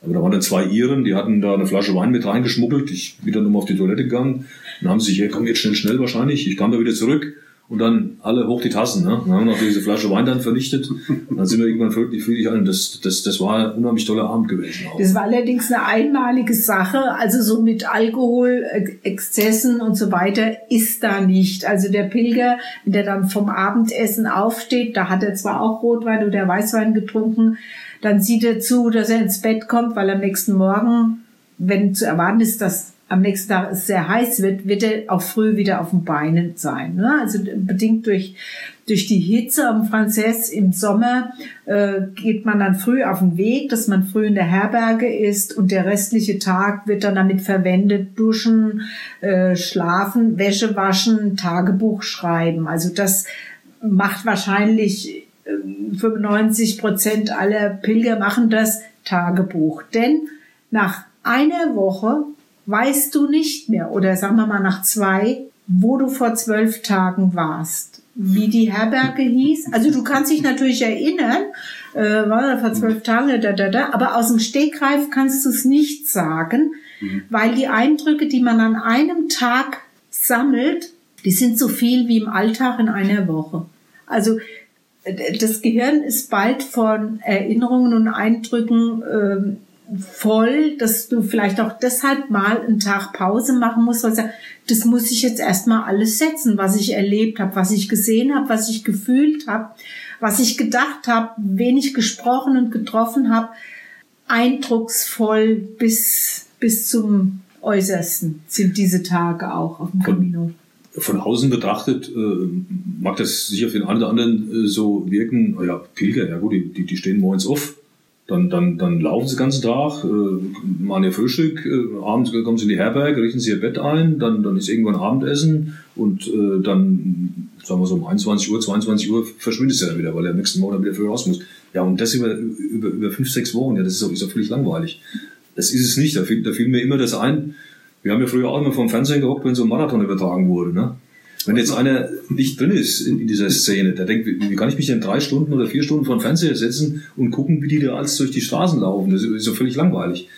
Aber da waren dann zwei Iren, die hatten da eine Flasche Wein mit reingeschmuggelt. Ich bin dann nochmal auf die Toilette gegangen. Dann haben sie sich, hey, komm jetzt schnell, schnell wahrscheinlich. Ich kam da wieder zurück und dann alle hoch die Tassen. Ne? Dann haben wir noch diese Flasche Wein dann vernichtet. Dann sind wir irgendwann friedlich, friedlich ein. Das, das, das war ein unheimlich toller Abend gewesen. Auch. Das war allerdings eine einmalige Sache. Also so mit Alkohol, Exzessen und so weiter ist da nicht. Also der Pilger, der dann vom Abendessen aufsteht, da hat er zwar auch Rotwein oder Weißwein getrunken, dann sieht er zu, dass er ins Bett kommt, weil am nächsten Morgen, wenn zu erwarten ist, dass am nächsten Tag es sehr heiß wird, wird er auch früh wieder auf den Beinen sein. Ne? Also bedingt durch, durch die Hitze am Franzess im Sommer äh, geht man dann früh auf den Weg, dass man früh in der Herberge ist und der restliche Tag wird dann damit verwendet, duschen, äh, schlafen, Wäsche waschen, Tagebuch schreiben. Also das macht wahrscheinlich 95 äh, Prozent aller Pilger machen das Tagebuch. Denn nach einer Woche weißt du nicht mehr, oder sagen wir mal nach zwei, wo du vor zwölf Tagen warst, wie die Herberge hieß. Also du kannst dich natürlich erinnern, äh, war vor zwölf Tagen, da, da, da, aber aus dem Stegreif kannst du es nicht sagen, mhm. weil die Eindrücke, die man an einem Tag sammelt, die sind so viel wie im Alltag in einer Woche. Also äh, das Gehirn ist bald von Erinnerungen und Eindrücken ähm, voll, dass du vielleicht auch deshalb mal einen Tag Pause machen musst, weil du sagst, das muss ich jetzt erstmal alles setzen, was ich erlebt habe, was ich gesehen habe, was ich gefühlt habe, was ich gedacht habe, wen ich gesprochen und getroffen habe, eindrucksvoll bis, bis zum Äußersten sind diese Tage auch auf dem Camino. Von außen betrachtet äh, mag das sicher für den einen oder anderen äh, so wirken, ja, Pilger, ja gut, die, die stehen morgens auf, dann, dann, dann laufen sie den ganzen Tag, äh, machen ihr Frühstück, äh, abends kommen sie in die Herberge, richten sie ihr Bett ein, dann, dann ist irgendwann Abendessen und äh, dann, sagen wir so um 21 Uhr, 22 Uhr verschwindet sie dann wieder, weil er am nächsten Morgen wieder früh raus muss. Ja, und das über, über, über fünf, sechs Wochen, ja, das ist doch, ist doch völlig langweilig. Das ist es nicht, da fiel, da fiel mir immer das ein, wir haben ja früher auch immer vom Fernsehen gehockt, wenn so ein Marathon übertragen wurde, ne? Wenn jetzt einer nicht drin ist in, dieser Szene, der denkt, wie, wie, kann ich mich denn drei Stunden oder vier Stunden vor den Fernseher setzen und gucken, wie die da alles durch die Straßen laufen? Das ist so völlig langweilig.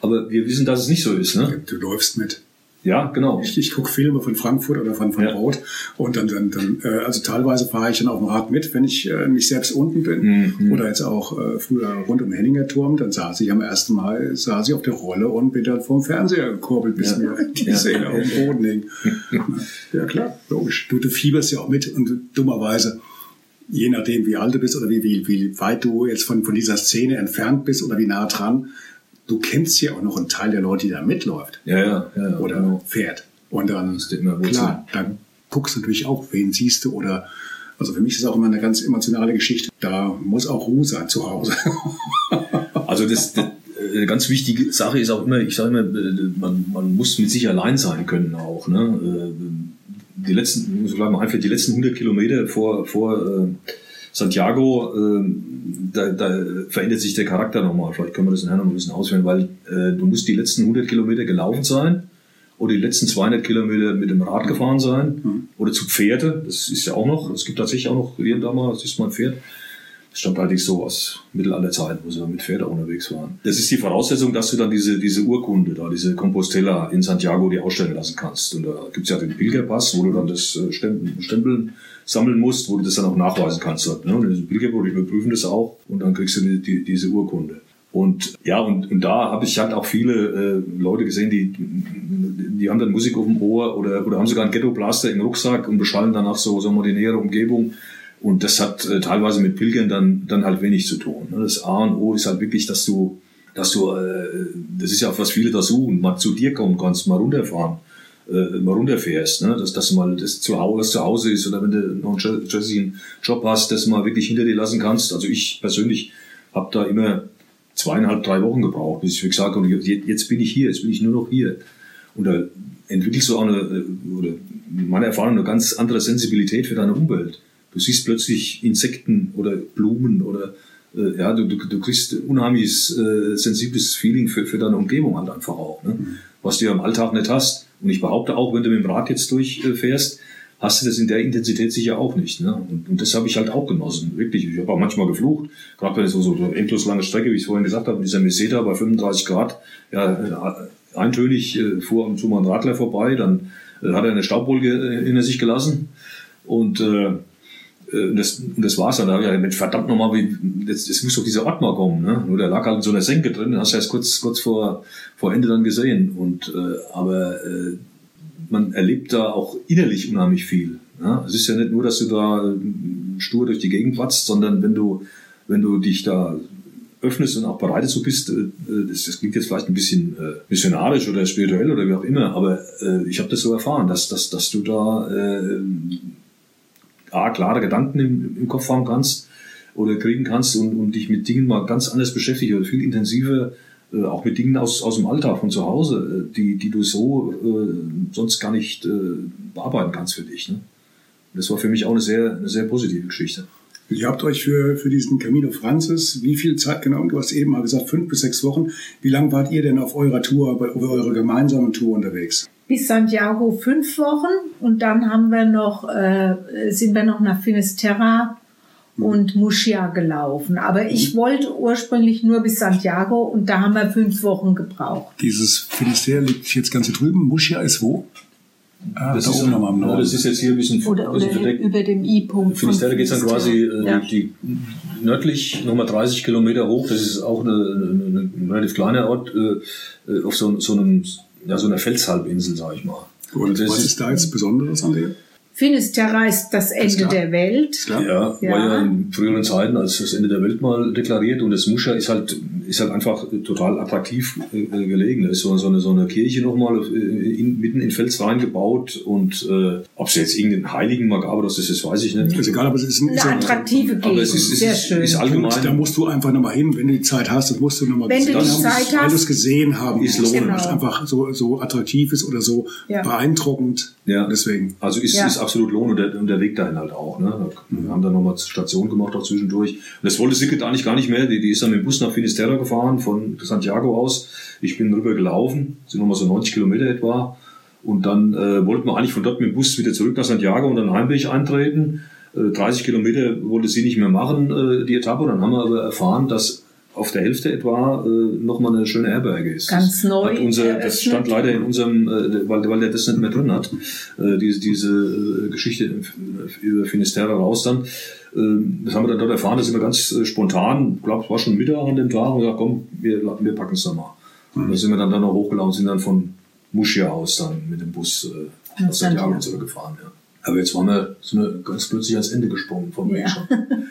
Aber wir wissen, dass es nicht so ist. Ne? Du läufst mit. Ja, genau. Ich, ich gucke Filme von Frankfurt oder von, von ja. Rot und dann, dann, dann äh, also teilweise fahre ich dann auf dem Rad mit, wenn ich äh, nicht selbst unten bin. Mhm. Oder jetzt auch äh, früher rund um den Henninger Turm, dann saß ich am ersten Mal, saß ich auf der Rolle und bin dann vom Fernseher gekurbelt, bis ja. mir die ja. Szene auf dem Boden hing. ja klar, logisch. Du, du fieberst ja auch mit und dummerweise je nachdem, wie alt du bist oder wie, wie, wie weit du jetzt von, von dieser Szene entfernt bist oder wie nah dran, du kennst ja auch noch einen Teil der Leute, die da mitläuft. Ja, ja, ja. Oder genau. fährt. Und dann, klar, dann guckst du natürlich auch, wen siehst du oder, also für mich ist es auch immer eine ganz emotionale Geschichte. Da muss auch Ruhe sein zu Hause. also das, das eine ganz wichtige Sache ist auch immer, ich sage immer, man, man muss mit sich allein sein können auch. Ne? Die letzten, muss ich mal einfach die letzten 100 Kilometer vor, vor äh, Santiago, äh, da, da verändert sich der Charakter nochmal. Vielleicht können wir das nachher noch ein bisschen ausführen, weil äh, du musst die letzten 100 Kilometer gelaufen sein oder die letzten 200 Kilometer mit dem Rad gefahren sein mhm. oder zu Pferde. Das ist ja auch noch. Es gibt tatsächlich auch noch hier und da mal, das ist mal ein Pferd. Das stammt allerdings so aus Mittelalterzeit, wo sie mit Pferde unterwegs waren. Das ist die Voraussetzung, dass du dann diese, diese Urkunde da, diese Compostella in Santiago dir ausstellen lassen kannst. Und da gibt's ja den Pilgerpass, wo du dann das äh, Stempeln sammeln musst, wo du das dann auch nachweisen kannst. Dort, ne? Und Pilgerbüro, die überprüfen das auch und dann kriegst du die, die, diese Urkunde. Und ja, und, und da habe ich halt auch viele äh, Leute gesehen, die, die haben dann Musik auf dem Ohr oder, oder haben sogar einen Ghetto-Blaster im Rucksack und beschallen danach so, sagen wir, die nähere Umgebung. Und das hat äh, teilweise mit Pilgern dann, dann halt wenig zu tun. Ne? Das A und O ist halt wirklich, dass du, dass du, äh, das ist ja auch was viele da suchen, mal zu dir kommen kannst, mal runterfahren äh, mal runterfährst, ne? dass, dass du mal das zu Hause, zu Hause ist oder wenn du noch einen stressigen Job hast, dass du mal wirklich hinter dir lassen kannst. Also ich persönlich habe da immer zweieinhalb, drei Wochen gebraucht, bis ich gesagt habe, jetzt bin ich hier, jetzt bin ich nur noch hier. Und da entwickelst du auch eine, äh, oder meine Erfahrung, eine ganz andere Sensibilität für deine Umwelt. Du siehst plötzlich Insekten oder Blumen oder äh, ja, du, du, du kriegst unheimliches äh, sensibles Feeling für, für deine Umgebung halt einfach auch, ne? Mhm. was du ja im Alltag nicht hast. Und ich behaupte auch, wenn du mit dem Rad jetzt durchfährst, hast du das in der Intensität sicher auch nicht. Ne? Und, und das habe ich halt auch genossen, wirklich. Ich habe auch manchmal geflucht, gerade bei so, so, endlos lange Strecke, wie ich vorhin gesagt habe, dieser Meseta bei 35 Grad, ja, äh, eintönig äh, fuhr und zu mal ein Radler vorbei, dann äh, hat er eine Staubwolke äh, hinter sich gelassen und äh, äh, und das, das war's dann. Da habe ich mit verdammt nochmal, wie, jetzt, jetzt muss doch dieser Ort mal kommen. Ne? Nur der lag halt in so einer Senke drin, hast du erst kurz, kurz vor, vor Ende dann gesehen. Und, äh, aber äh, man erlebt da auch innerlich unheimlich viel. Ja? Es ist ja nicht nur, dass du da stur durch die Gegend watzt, sondern wenn du, wenn du dich da öffnest und auch bereit dazu bist, äh, das, das klingt jetzt vielleicht ein bisschen äh, missionarisch oder spirituell oder wie auch immer, aber äh, ich habe das so erfahren, dass, dass, dass du da äh, A, klare Gedanken im, im Kopf haben kannst oder kriegen kannst und, und dich mit Dingen mal ganz anders beschäftigt oder viel intensiver äh, auch mit Dingen aus, aus dem Alltag von zu Hause, äh, die, die du so äh, sonst gar nicht äh, bearbeiten kannst für dich. Ne? Das war für mich auch eine sehr, eine sehr positive Geschichte. Ihr habt euch für, für diesen Camino Francis wie viel Zeit genau? Du hast eben mal gesagt, fünf bis sechs Wochen. Wie lange wart ihr denn auf eurer Tour, auf eurer gemeinsamen Tour unterwegs? Bis Santiago fünf Wochen und dann haben wir noch, äh, sind wir noch nach Finisterra und Muschia gelaufen. Aber ich wollte ursprünglich nur bis Santiago und da haben wir fünf Wochen gebraucht. Dieses Finisterre liegt jetzt ganz hier drüben. Muschia ist wo? Ah, das, da ist, am Norden. das ist jetzt hier ein bisschen, oder, oder bisschen verdeckt. über dem I-Punkt. Finisterre geht dann quasi äh, ja. die, nördlich nochmal 30 Kilometer hoch. Das ist auch eine, eine, ein relativ kleiner Ort äh, äh, auf so, so, einem, ja, so einer Felshalbinsel, sag ich mal. Und was ist da jetzt Besonderes an der? Finisterra ist das Ende der Welt. Ja, ja, war ja in früheren Zeiten als das Ende der Welt mal deklariert und das Muscha ist halt, ist halt einfach total attraktiv äh, gelegen. Da ist so, so, eine, so eine Kirche nochmal äh, in, mitten in Fels reingebaut und äh, ob es jetzt irgendeinen Heiligen mal gab oder das ist, weiß ich nicht. Ist egal, aber es ist ein, eine attraktive Gegend. Aber es ist, ist, Sehr schön. ist allgemein. Und da musst du einfach nochmal hin, wenn du die Zeit hast, das musst du nochmal gesehen haben. Wenn du es gesehen haben ist musst, genau. es einfach so, so attraktiv ist oder so ja. beeindruckend. Ja. Deswegen. Also ist, ja. ist absolut lohnt und der, und der Weg dahin halt auch. Ne? Wir haben dann nochmal Station gemacht auch zwischendurch. Und das wollte Sicket eigentlich gar nicht mehr. Die, die ist dann mit dem Bus nach Finisterre gefahren, von Santiago aus. Ich bin rüber gelaufen, sind nochmal so 90 Kilometer etwa. Und dann äh, wollten wir eigentlich von dort mit dem Bus wieder zurück nach Santiago und dann Heimweg eintreten. Äh, 30 Kilometer wollte sie nicht mehr machen, äh, die Etappe. Dann haben wir aber erfahren, dass auf der Hälfte etwa äh, nochmal eine schöne Herberge ist. Ganz neu. Hat unser, das stand leider in unserem, äh, weil, weil der das nicht mehr drin hat, äh, diese, diese äh, Geschichte über Finisterre raus dann. Äh, das haben wir dann dort erfahren, das sind wir ganz äh, spontan, ich glaube, es war schon Mittag an dem Tag und gesagt, komm, wir, wir packen es dann mal. Mhm. Und da sind wir dann, dann noch hochgelaufen, sind dann von Muschia aus dann mit dem Bus äh, aus Santiago zurückgefahren. Ja. Aber jetzt waren wir, sind wir ganz plötzlich ans Ende gesprungen vom Weg schon.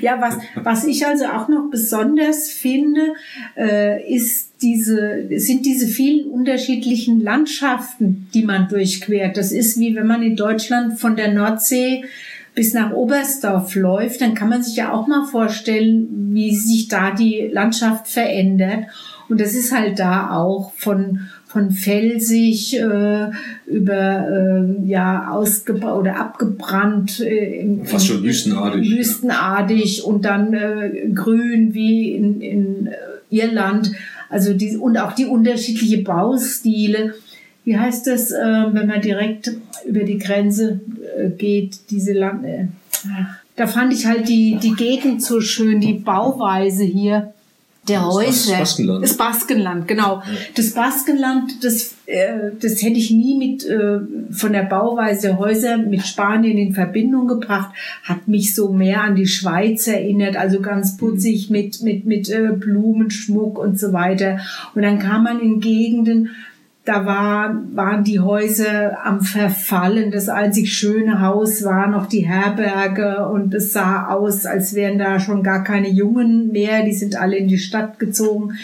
Ja, was, was ich also auch noch besonders finde, äh, ist diese, sind diese vielen unterschiedlichen Landschaften, die man durchquert. Das ist wie wenn man in Deutschland von der Nordsee bis nach Oberstdorf läuft, dann kann man sich ja auch mal vorstellen, wie sich da die Landschaft verändert. Und das ist halt da auch von, von felsig äh, über äh, ja ausgebaut oder abgebrannt äh, im, fast schon wüstenartig wüstenartig ja. und dann äh, grün wie in, in äh, Irland. Also die und auch die unterschiedliche Baustile. Wie heißt das äh, wenn man direkt über die Grenze äh, geht diese Land äh, da fand ich halt die die Gegend so schön die Bauweise hier der Häuser. Das Baskenland. Das Baskenland, genau. Das Baskenland, das, äh, das hätte ich nie mit äh, von der Bauweise der Häuser mit Spanien in Verbindung gebracht. Hat mich so mehr an die Schweiz erinnert, also ganz putzig mit mit mit äh, Blumenschmuck und so weiter. Und dann kam man in Gegenden, da war, waren die Häuser am Verfallen. Das einzig schöne Haus war noch die Herberge und es sah aus, als wären da schon gar keine Jungen mehr. Die sind alle in die Stadt gezogen.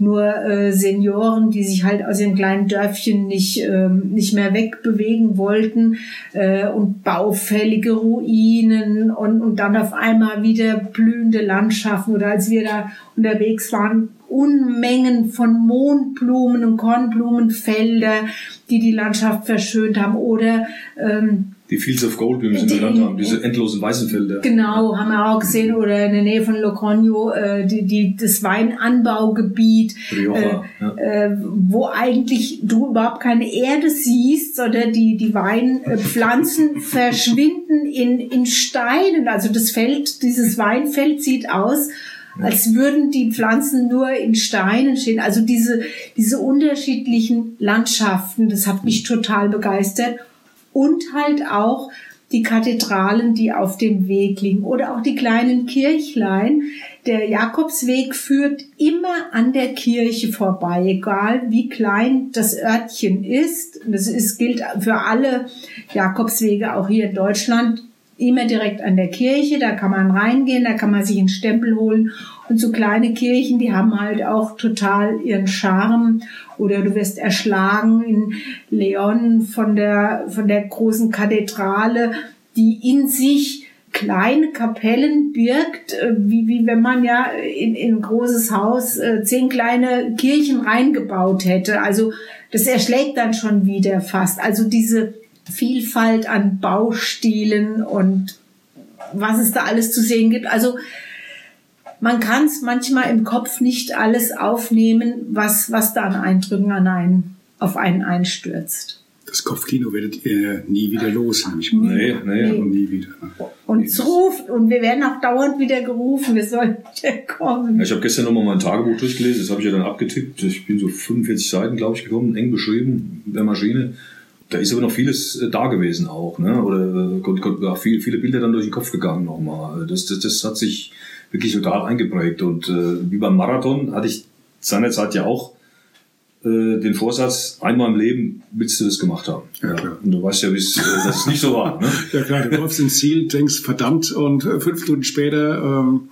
Nur äh, Senioren, die sich halt aus ihrem kleinen Dörfchen nicht, ähm, nicht mehr wegbewegen wollten äh, und baufällige Ruinen und, und dann auf einmal wieder blühende Landschaften. Oder als wir da unterwegs waren, Unmengen von Mondblumen und Kornblumenfelder, die die Landschaft verschönt haben. Oder ähm, die Fields of Gold, wie wir sie genannt haben, diese endlosen weißen Felder. Genau, haben wir auch gesehen. Oder in der Nähe von Logroño, äh, die, die, das Weinanbaugebiet, Rioja, äh, ja. äh, wo eigentlich du überhaupt keine Erde siehst, sondern die, die Weinpflanzen verschwinden in, in Steinen. Also das Feld, dieses Weinfeld sieht aus, als würden die Pflanzen nur in Steinen stehen. Also diese, diese unterschiedlichen Landschaften, das hat mich total begeistert. Und halt auch die Kathedralen, die auf dem Weg liegen oder auch die kleinen Kirchlein. Der Jakobsweg führt immer an der Kirche vorbei, egal wie klein das Örtchen ist. Das ist, gilt für alle Jakobswege auch hier in Deutschland immer direkt an der Kirche, da kann man reingehen, da kann man sich einen Stempel holen. Und so kleine Kirchen, die haben halt auch total ihren Charme. Oder du wirst erschlagen in Leon von der, von der großen Kathedrale, die in sich kleine Kapellen birgt, äh, wie, wie wenn man ja in, in ein großes Haus äh, zehn kleine Kirchen reingebaut hätte. Also das erschlägt dann schon wieder fast. Also diese Vielfalt an Baustilen und was es da alles zu sehen gibt. Also man kann es manchmal im Kopf nicht alles aufnehmen, was, was da an Eindrücken an einen, auf einen einstürzt. Das Kopfkino werdet ihr nie wieder los, nämlich. Nee, nee, nee. nie wieder. Und es ruft, und wir werden auch dauernd wieder gerufen, wir sollen wieder kommen. Ja, ich habe gestern nochmal mein Tagebuch durchgelesen, das habe ich ja dann abgetippt. Ich bin so 45 Seiten, glaube ich, gekommen, eng beschrieben, der Maschine. Da ist aber noch vieles äh, da gewesen auch, ne? Oder äh, ja, viel, viele Bilder dann durch den Kopf gegangen nochmal. Das, das, das hat sich wirklich total eingeprägt. Und äh, wie beim Marathon hatte ich seinerzeit ja auch äh, den Vorsatz, einmal im Leben willst du das gemacht haben. Ja, klar. Und du weißt ja, bis, äh, dass es nicht so war. Ne? ja klar, du läufst ins Ziel, denkst verdammt und äh, fünf Stunden später ähm,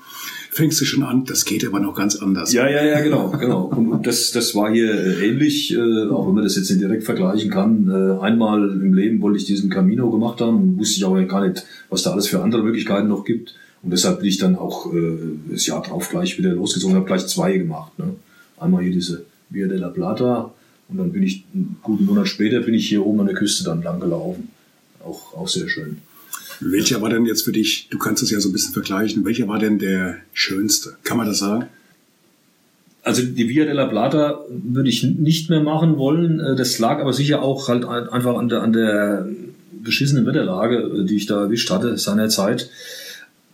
fängst du schon an, das geht aber noch ganz anders. Ja, ja, ja, genau, genau. Und das, das war hier äh, ähnlich, äh, auch wenn man das jetzt nicht direkt vergleichen kann. Äh, einmal im Leben wollte ich diesen Camino gemacht haben und wusste ich auch gar nicht, was da alles für andere Möglichkeiten noch gibt. Und deshalb bin ich dann auch äh, das Jahr drauf gleich wieder losgezogen und habe gleich zwei gemacht. Ne? Einmal hier diese Via de la Plata und dann bin ich einen guten Monat später bin ich hier oben an der Küste dann lang gelaufen. Auch, auch sehr schön. Welcher war denn jetzt für dich, du kannst es ja so ein bisschen vergleichen, welcher war denn der schönste? Kann man das sagen? Also die Via de la Plata würde ich nicht mehr machen wollen. Äh, das lag aber sicher auch halt einfach an der, an der beschissenen Wetterlage, äh, die ich da erwischt hatte seinerzeit.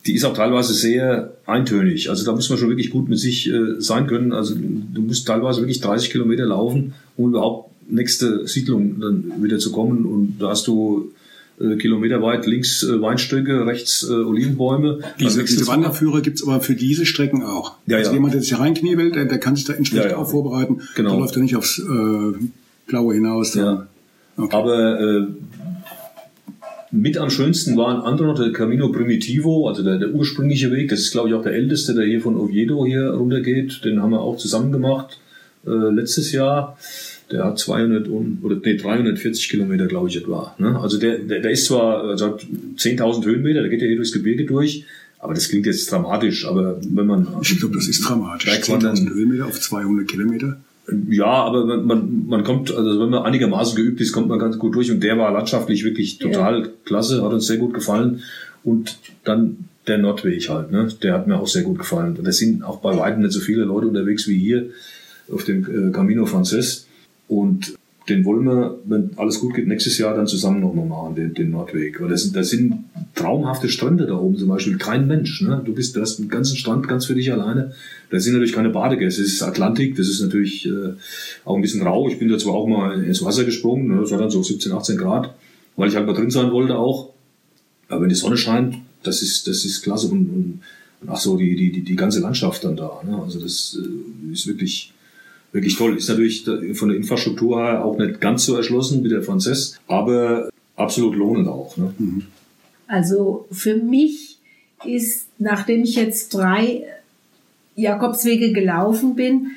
Die ist auch teilweise sehr eintönig. Also da muss man schon wirklich gut mit sich äh, sein können. Also du musst teilweise wirklich 30 Kilometer laufen, um überhaupt nächste Siedlung dann wieder zu kommen. Und da hast du äh, Kilometer weit links äh, Weinstöcke, rechts äh, Olivenbäume. Diese, also diese Wanderführer gibt's aber für diese Strecken auch. Ja, also ja. jemand, der sich reinkniebelt, der, der kann sich da entsprechend ja, auch vorbereiten. Genau. Da läuft er nicht aufs äh, Blaue hinaus. Ja. Okay. Aber äh, mit am schönsten war ein anderer, der Camino Primitivo, also der, der ursprüngliche Weg. Das ist, glaube ich, auch der älteste, der hier von Oviedo hier runtergeht. Den haben wir auch zusammen gemacht äh, letztes Jahr. Der hat 200 und, oder nee, 340 Kilometer, glaube ich, etwa. Ne? Also der, der, der ist zwar also 10.000 Höhenmeter, der geht ja hier durchs Gebirge durch, aber das klingt jetzt dramatisch. Aber wenn man ich glaube, das ist dramatisch. 10.000 Höhenmeter auf 200 Kilometer. Ja, aber man, man, man kommt, also wenn man einigermaßen geübt ist, kommt man ganz gut durch. Und der war landschaftlich wirklich total ja. klasse, hat uns sehr gut gefallen. Und dann der Nordweg halt, ne? der hat mir auch sehr gut gefallen. Da sind auch bei weitem nicht so viele Leute unterwegs wie hier auf dem äh, Camino Frances. Und den wollen wir, wenn alles gut geht, nächstes Jahr dann zusammen nochmal machen, den, den Nordweg. Weil das sind, das sind traumhafte Strände da oben zum Beispiel. Kein Mensch. Ne? Du bist, du hast einen ganzen Strand ganz für dich alleine. Da sind natürlich keine Badegäste. Das ist Atlantik, das ist natürlich äh, auch ein bisschen rau. Ich bin da zwar auch mal ins Wasser gesprungen, ne? das war dann so 17, 18 Grad, weil ich halt mal drin sein wollte auch. Aber wenn die Sonne scheint, das ist, das ist klasse. Und, und, und ach so, die, die, die, die ganze Landschaft dann da. Ne? Also das äh, ist wirklich wirklich toll. Ist natürlich von der Infrastruktur her auch nicht ganz so erschlossen wie der Franzess, aber absolut lohnend auch. Ne? Mhm. Also für mich ist, nachdem ich jetzt drei Jakobswege gelaufen bin,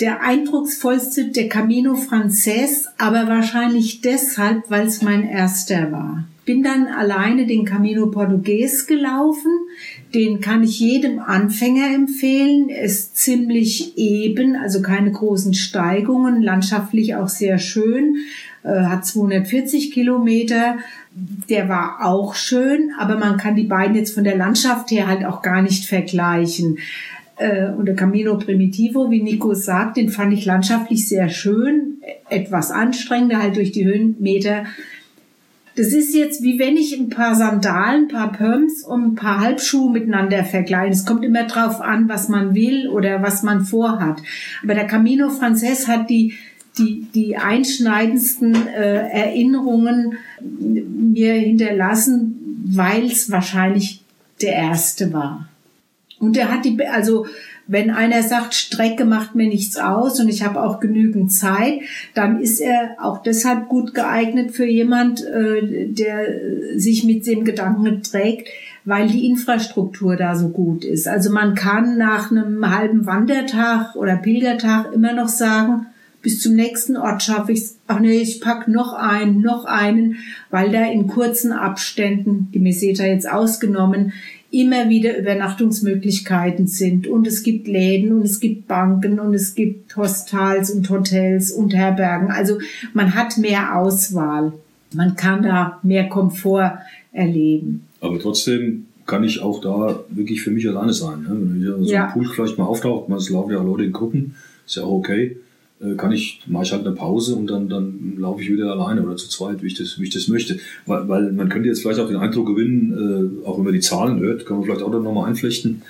der eindrucksvollste der Camino Frances, aber wahrscheinlich deshalb, weil es mein erster war. Bin dann alleine den Camino Portugues gelaufen. Den kann ich jedem Anfänger empfehlen. Ist ziemlich eben, also keine großen Steigungen, landschaftlich auch sehr schön. Äh, hat 240 Kilometer. Der war auch schön, aber man kann die beiden jetzt von der Landschaft her halt auch gar nicht vergleichen. Äh, und der Camino Primitivo, wie Nico sagt, den fand ich landschaftlich sehr schön, etwas anstrengender halt durch die Höhenmeter das ist jetzt wie wenn ich ein paar Sandalen, ein paar Pumps und ein paar Halbschuhe miteinander vergleiche. Es kommt immer drauf an, was man will oder was man vorhat. Aber der Camino Frances hat die die, die einschneidendsten äh, Erinnerungen mir hinterlassen, weil es wahrscheinlich der erste war. Und er hat die, also wenn einer sagt, Strecke macht mir nichts aus und ich habe auch genügend Zeit, dann ist er auch deshalb gut geeignet für jemand, äh, der sich mit dem Gedanken trägt, weil die Infrastruktur da so gut ist. Also man kann nach einem halben Wandertag oder Pilgertag immer noch sagen, bis zum nächsten Ort schaffe ich es. Ach nee, ich pack noch einen, noch einen, weil da in kurzen Abständen, die Meseta jetzt ausgenommen, immer wieder Übernachtungsmöglichkeiten sind. Und es gibt Läden und es gibt Banken und es gibt Hostels und Hotels und Herbergen. Also man hat mehr Auswahl. Man kann da mehr Komfort erleben. Aber trotzdem kann ich auch da wirklich für mich alleine sein. Ne? Wenn hier so ja. ein Pool vielleicht mal auftaucht, man laufen ja Leute in Gruppen, ist ja auch okay. Äh, kann ich, mache ich halt eine Pause und dann, dann laufe ich wieder alleine oder zu zweit, wie ich das, wie ich das möchte. Weil, weil man könnte jetzt vielleicht auch den Eindruck gewinnen, äh, auch wenn man die Zahlen hört, kann man vielleicht auch noch mal einflechten,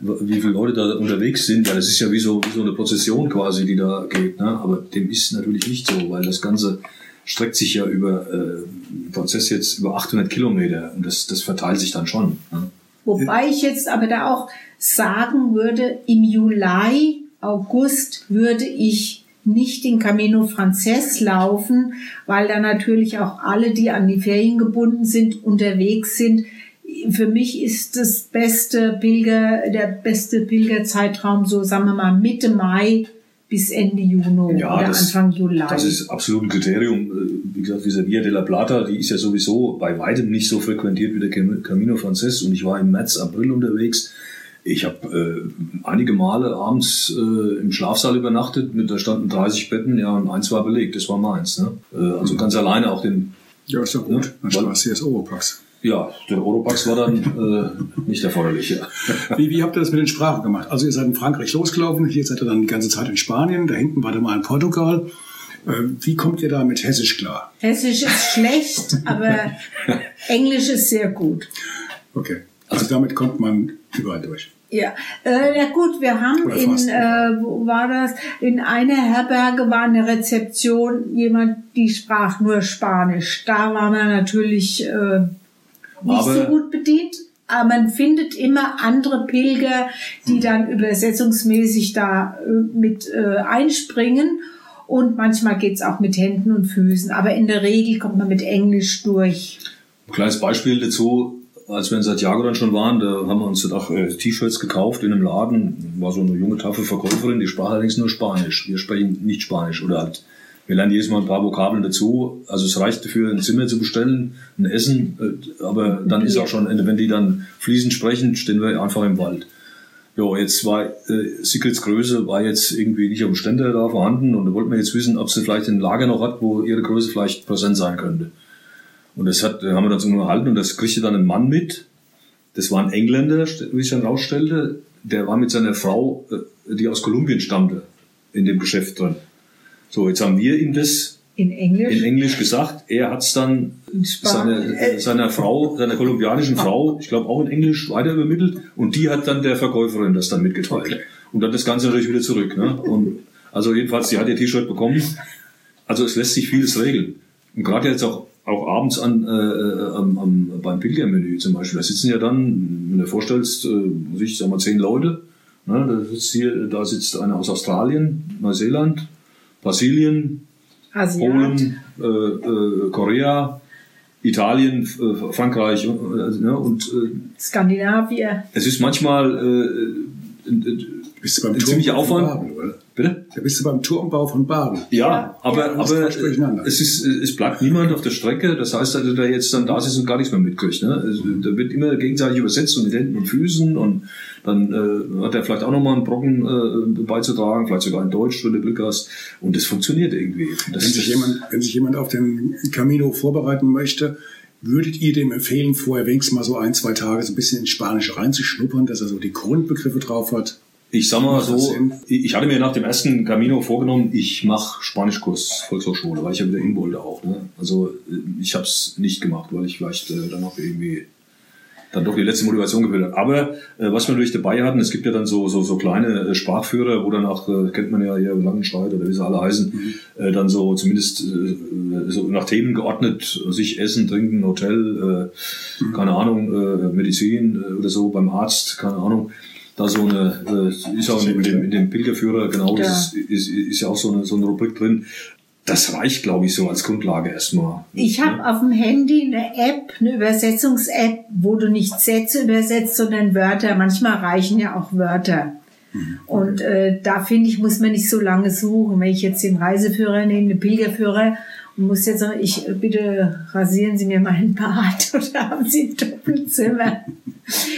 wie viele Leute da unterwegs sind, weil es ist ja wie so, wie so eine Prozession quasi, die da geht. Ne? Aber dem ist natürlich nicht so, weil das Ganze streckt sich ja über äh, Prozess jetzt über 800 Kilometer und das, das verteilt sich dann schon. Ne? Wobei ich jetzt aber da auch sagen würde, im Juli, August würde ich nicht den Camino Frances laufen, weil da natürlich auch alle, die an die Ferien gebunden sind, unterwegs sind. Für mich ist das beste Pilger, der beste Pilgerzeitraum so, sagen wir mal, Mitte Mai bis Ende Juni ja, oder das, Anfang Juli. Das ist absolut ein Kriterium. Wie gesagt, diese Via de la Plata, die ist ja sowieso bei weitem nicht so frequentiert wie der Camino Frances und ich war im März, April unterwegs ich habe äh, einige Male abends äh, im Schlafsaal übernachtet, mit da standen 30 Betten, ja, und eins war belegt, das war meins. Ne? Äh, also mhm. ganz alleine auch den. Ja, ist doch gut. Dann sparst du jetzt Oropax. Ja, der Oropax war dann äh, nicht erforderlich. Ja. Wie, wie habt ihr das mit den Sprachen gemacht? Also ihr seid in Frankreich losgelaufen, hier seid ihr dann die ganze Zeit in Spanien, da hinten war ihr mal in Portugal. Äh, wie kommt ihr da mit Hessisch klar? Hessisch ist schlecht, aber Englisch ist sehr gut. Okay. Also damit kommt man überall durch. Ja, äh, ja gut, wir haben in, äh, wo war das? In einer Herberge war eine Rezeption, jemand, die sprach nur Spanisch. Da war man natürlich äh, nicht aber so gut bedient. Aber man findet immer andere Pilger, die dann übersetzungsmäßig da äh, mit äh, einspringen. Und manchmal geht's auch mit Händen und Füßen. Aber in der Regel kommt man mit Englisch durch. Ein kleines Beispiel dazu als wir in Santiago dann schon waren, da haben wir uns auch äh, T-Shirts gekauft in einem Laden. War so eine junge, taffe Verkäuferin, die sprach allerdings nur Spanisch. Wir sprechen nicht Spanisch oder halt, wir lernen jedes Mal ein paar Vokabeln dazu. Also es reicht dafür, ein Zimmer zu bestellen, ein Essen, äh, aber dann ist auch schon, wenn die dann fließend sprechen, stehen wir einfach im Wald. Ja, jetzt war äh, Secrets Größe war jetzt irgendwie nicht am Ständer da vorhanden und da wollten wir jetzt wissen, ob sie vielleicht ein Lager noch hat, wo ihre Größe vielleicht präsent sein könnte. Und das hat, haben wir dann so unterhalten und das kriegte dann ein Mann mit. Das war ein Engländer, wie ich dann rausstellte. Der war mit seiner Frau, äh, die aus Kolumbien stammte, in dem Geschäft drin. So, jetzt haben wir ihm das in Englisch, in Englisch gesagt. Er hat es dann seine, äh, seiner Frau, seiner kolumbianischen Frau, ich glaube auch in Englisch weiter übermittelt. Und die hat dann der Verkäuferin das dann mitgeteilt. Okay. Und dann das Ganze natürlich wieder zurück. Ne? Und also jedenfalls, die hat ihr T-Shirt bekommen. Also es lässt sich vieles regeln. Und gerade jetzt auch auch abends an, äh, äh, am, am, beim Pilgermenü zum Beispiel. Da sitzen ja dann, wenn du dir vorstellst, äh, ich sag mal zehn Leute. Ne, da, sitzt hier, da sitzt einer aus Australien, Neuseeland, Brasilien, Asiat. Polen, äh, äh, Korea, Italien, äh, Frankreich äh, ne, und äh, Skandinavien. Es ist manchmal äh, du beim ein ziemlicher Aufwand. Oder? Bitte? Da bist du beim Turmbau von Baden. Ja, aber, ja, aber es, ist, es bleibt niemand auf der Strecke. Das heißt, dass der jetzt dann da ist und gar nichts mehr mitkriegt. Ne? Also, da wird immer gegenseitig übersetzt und mit Händen und Füßen und dann äh, hat er vielleicht auch nochmal einen Brocken äh, beizutragen, vielleicht sogar in Deutsch, wenn du Glück hast. Und das funktioniert irgendwie. Das wenn, sich jemand, wenn sich jemand auf den Camino vorbereiten möchte, Würdet ihr dem empfehlen, vorher wenigstens mal so ein, zwei Tage so ein bisschen in Spanisch reinzuschnuppern, dass er so die Grundbegriffe drauf hat? Ich sag mal so, ich hatte mir nach dem ersten Camino vorgenommen, ich mache Spanischkurs Volkshochschule, weil ich ja wieder hin wollte auch. Ne? Also ich habe es nicht gemacht, weil ich vielleicht äh, dann noch irgendwie dann doch die letzte Motivation gefühlt habe. Aber äh, was wir natürlich dabei hatten, es gibt ja dann so so, so kleine äh, Sprachführer, wo dann auch, äh, kennt man ja hier Langenschreit oder wie sie alle heißen, mhm. äh, dann so zumindest äh, so nach Themen geordnet, sich Essen, Trinken, Hotel, äh, mhm. keine Ahnung, äh, Medizin äh, oder so beim Arzt, keine Ahnung da so eine, äh, ist auch in dem, in dem Pilgerführer, genau, ja. ist, ist, ist ja auch so eine, so eine Rubrik drin. Das reicht, glaube ich, so als Grundlage erstmal. Ich habe ja. auf dem Handy eine App, eine Übersetzungs-App, wo du nicht Sätze übersetzt, sondern Wörter. Manchmal reichen ja auch Wörter. Mhm. Und äh, da finde ich, muss man nicht so lange suchen. Wenn ich jetzt den Reiseführer nehme, den Pilgerführer muss jetzt sagen, ich bitte rasieren Sie mir meinen Bart oder haben Sie ein Doppelzimmer.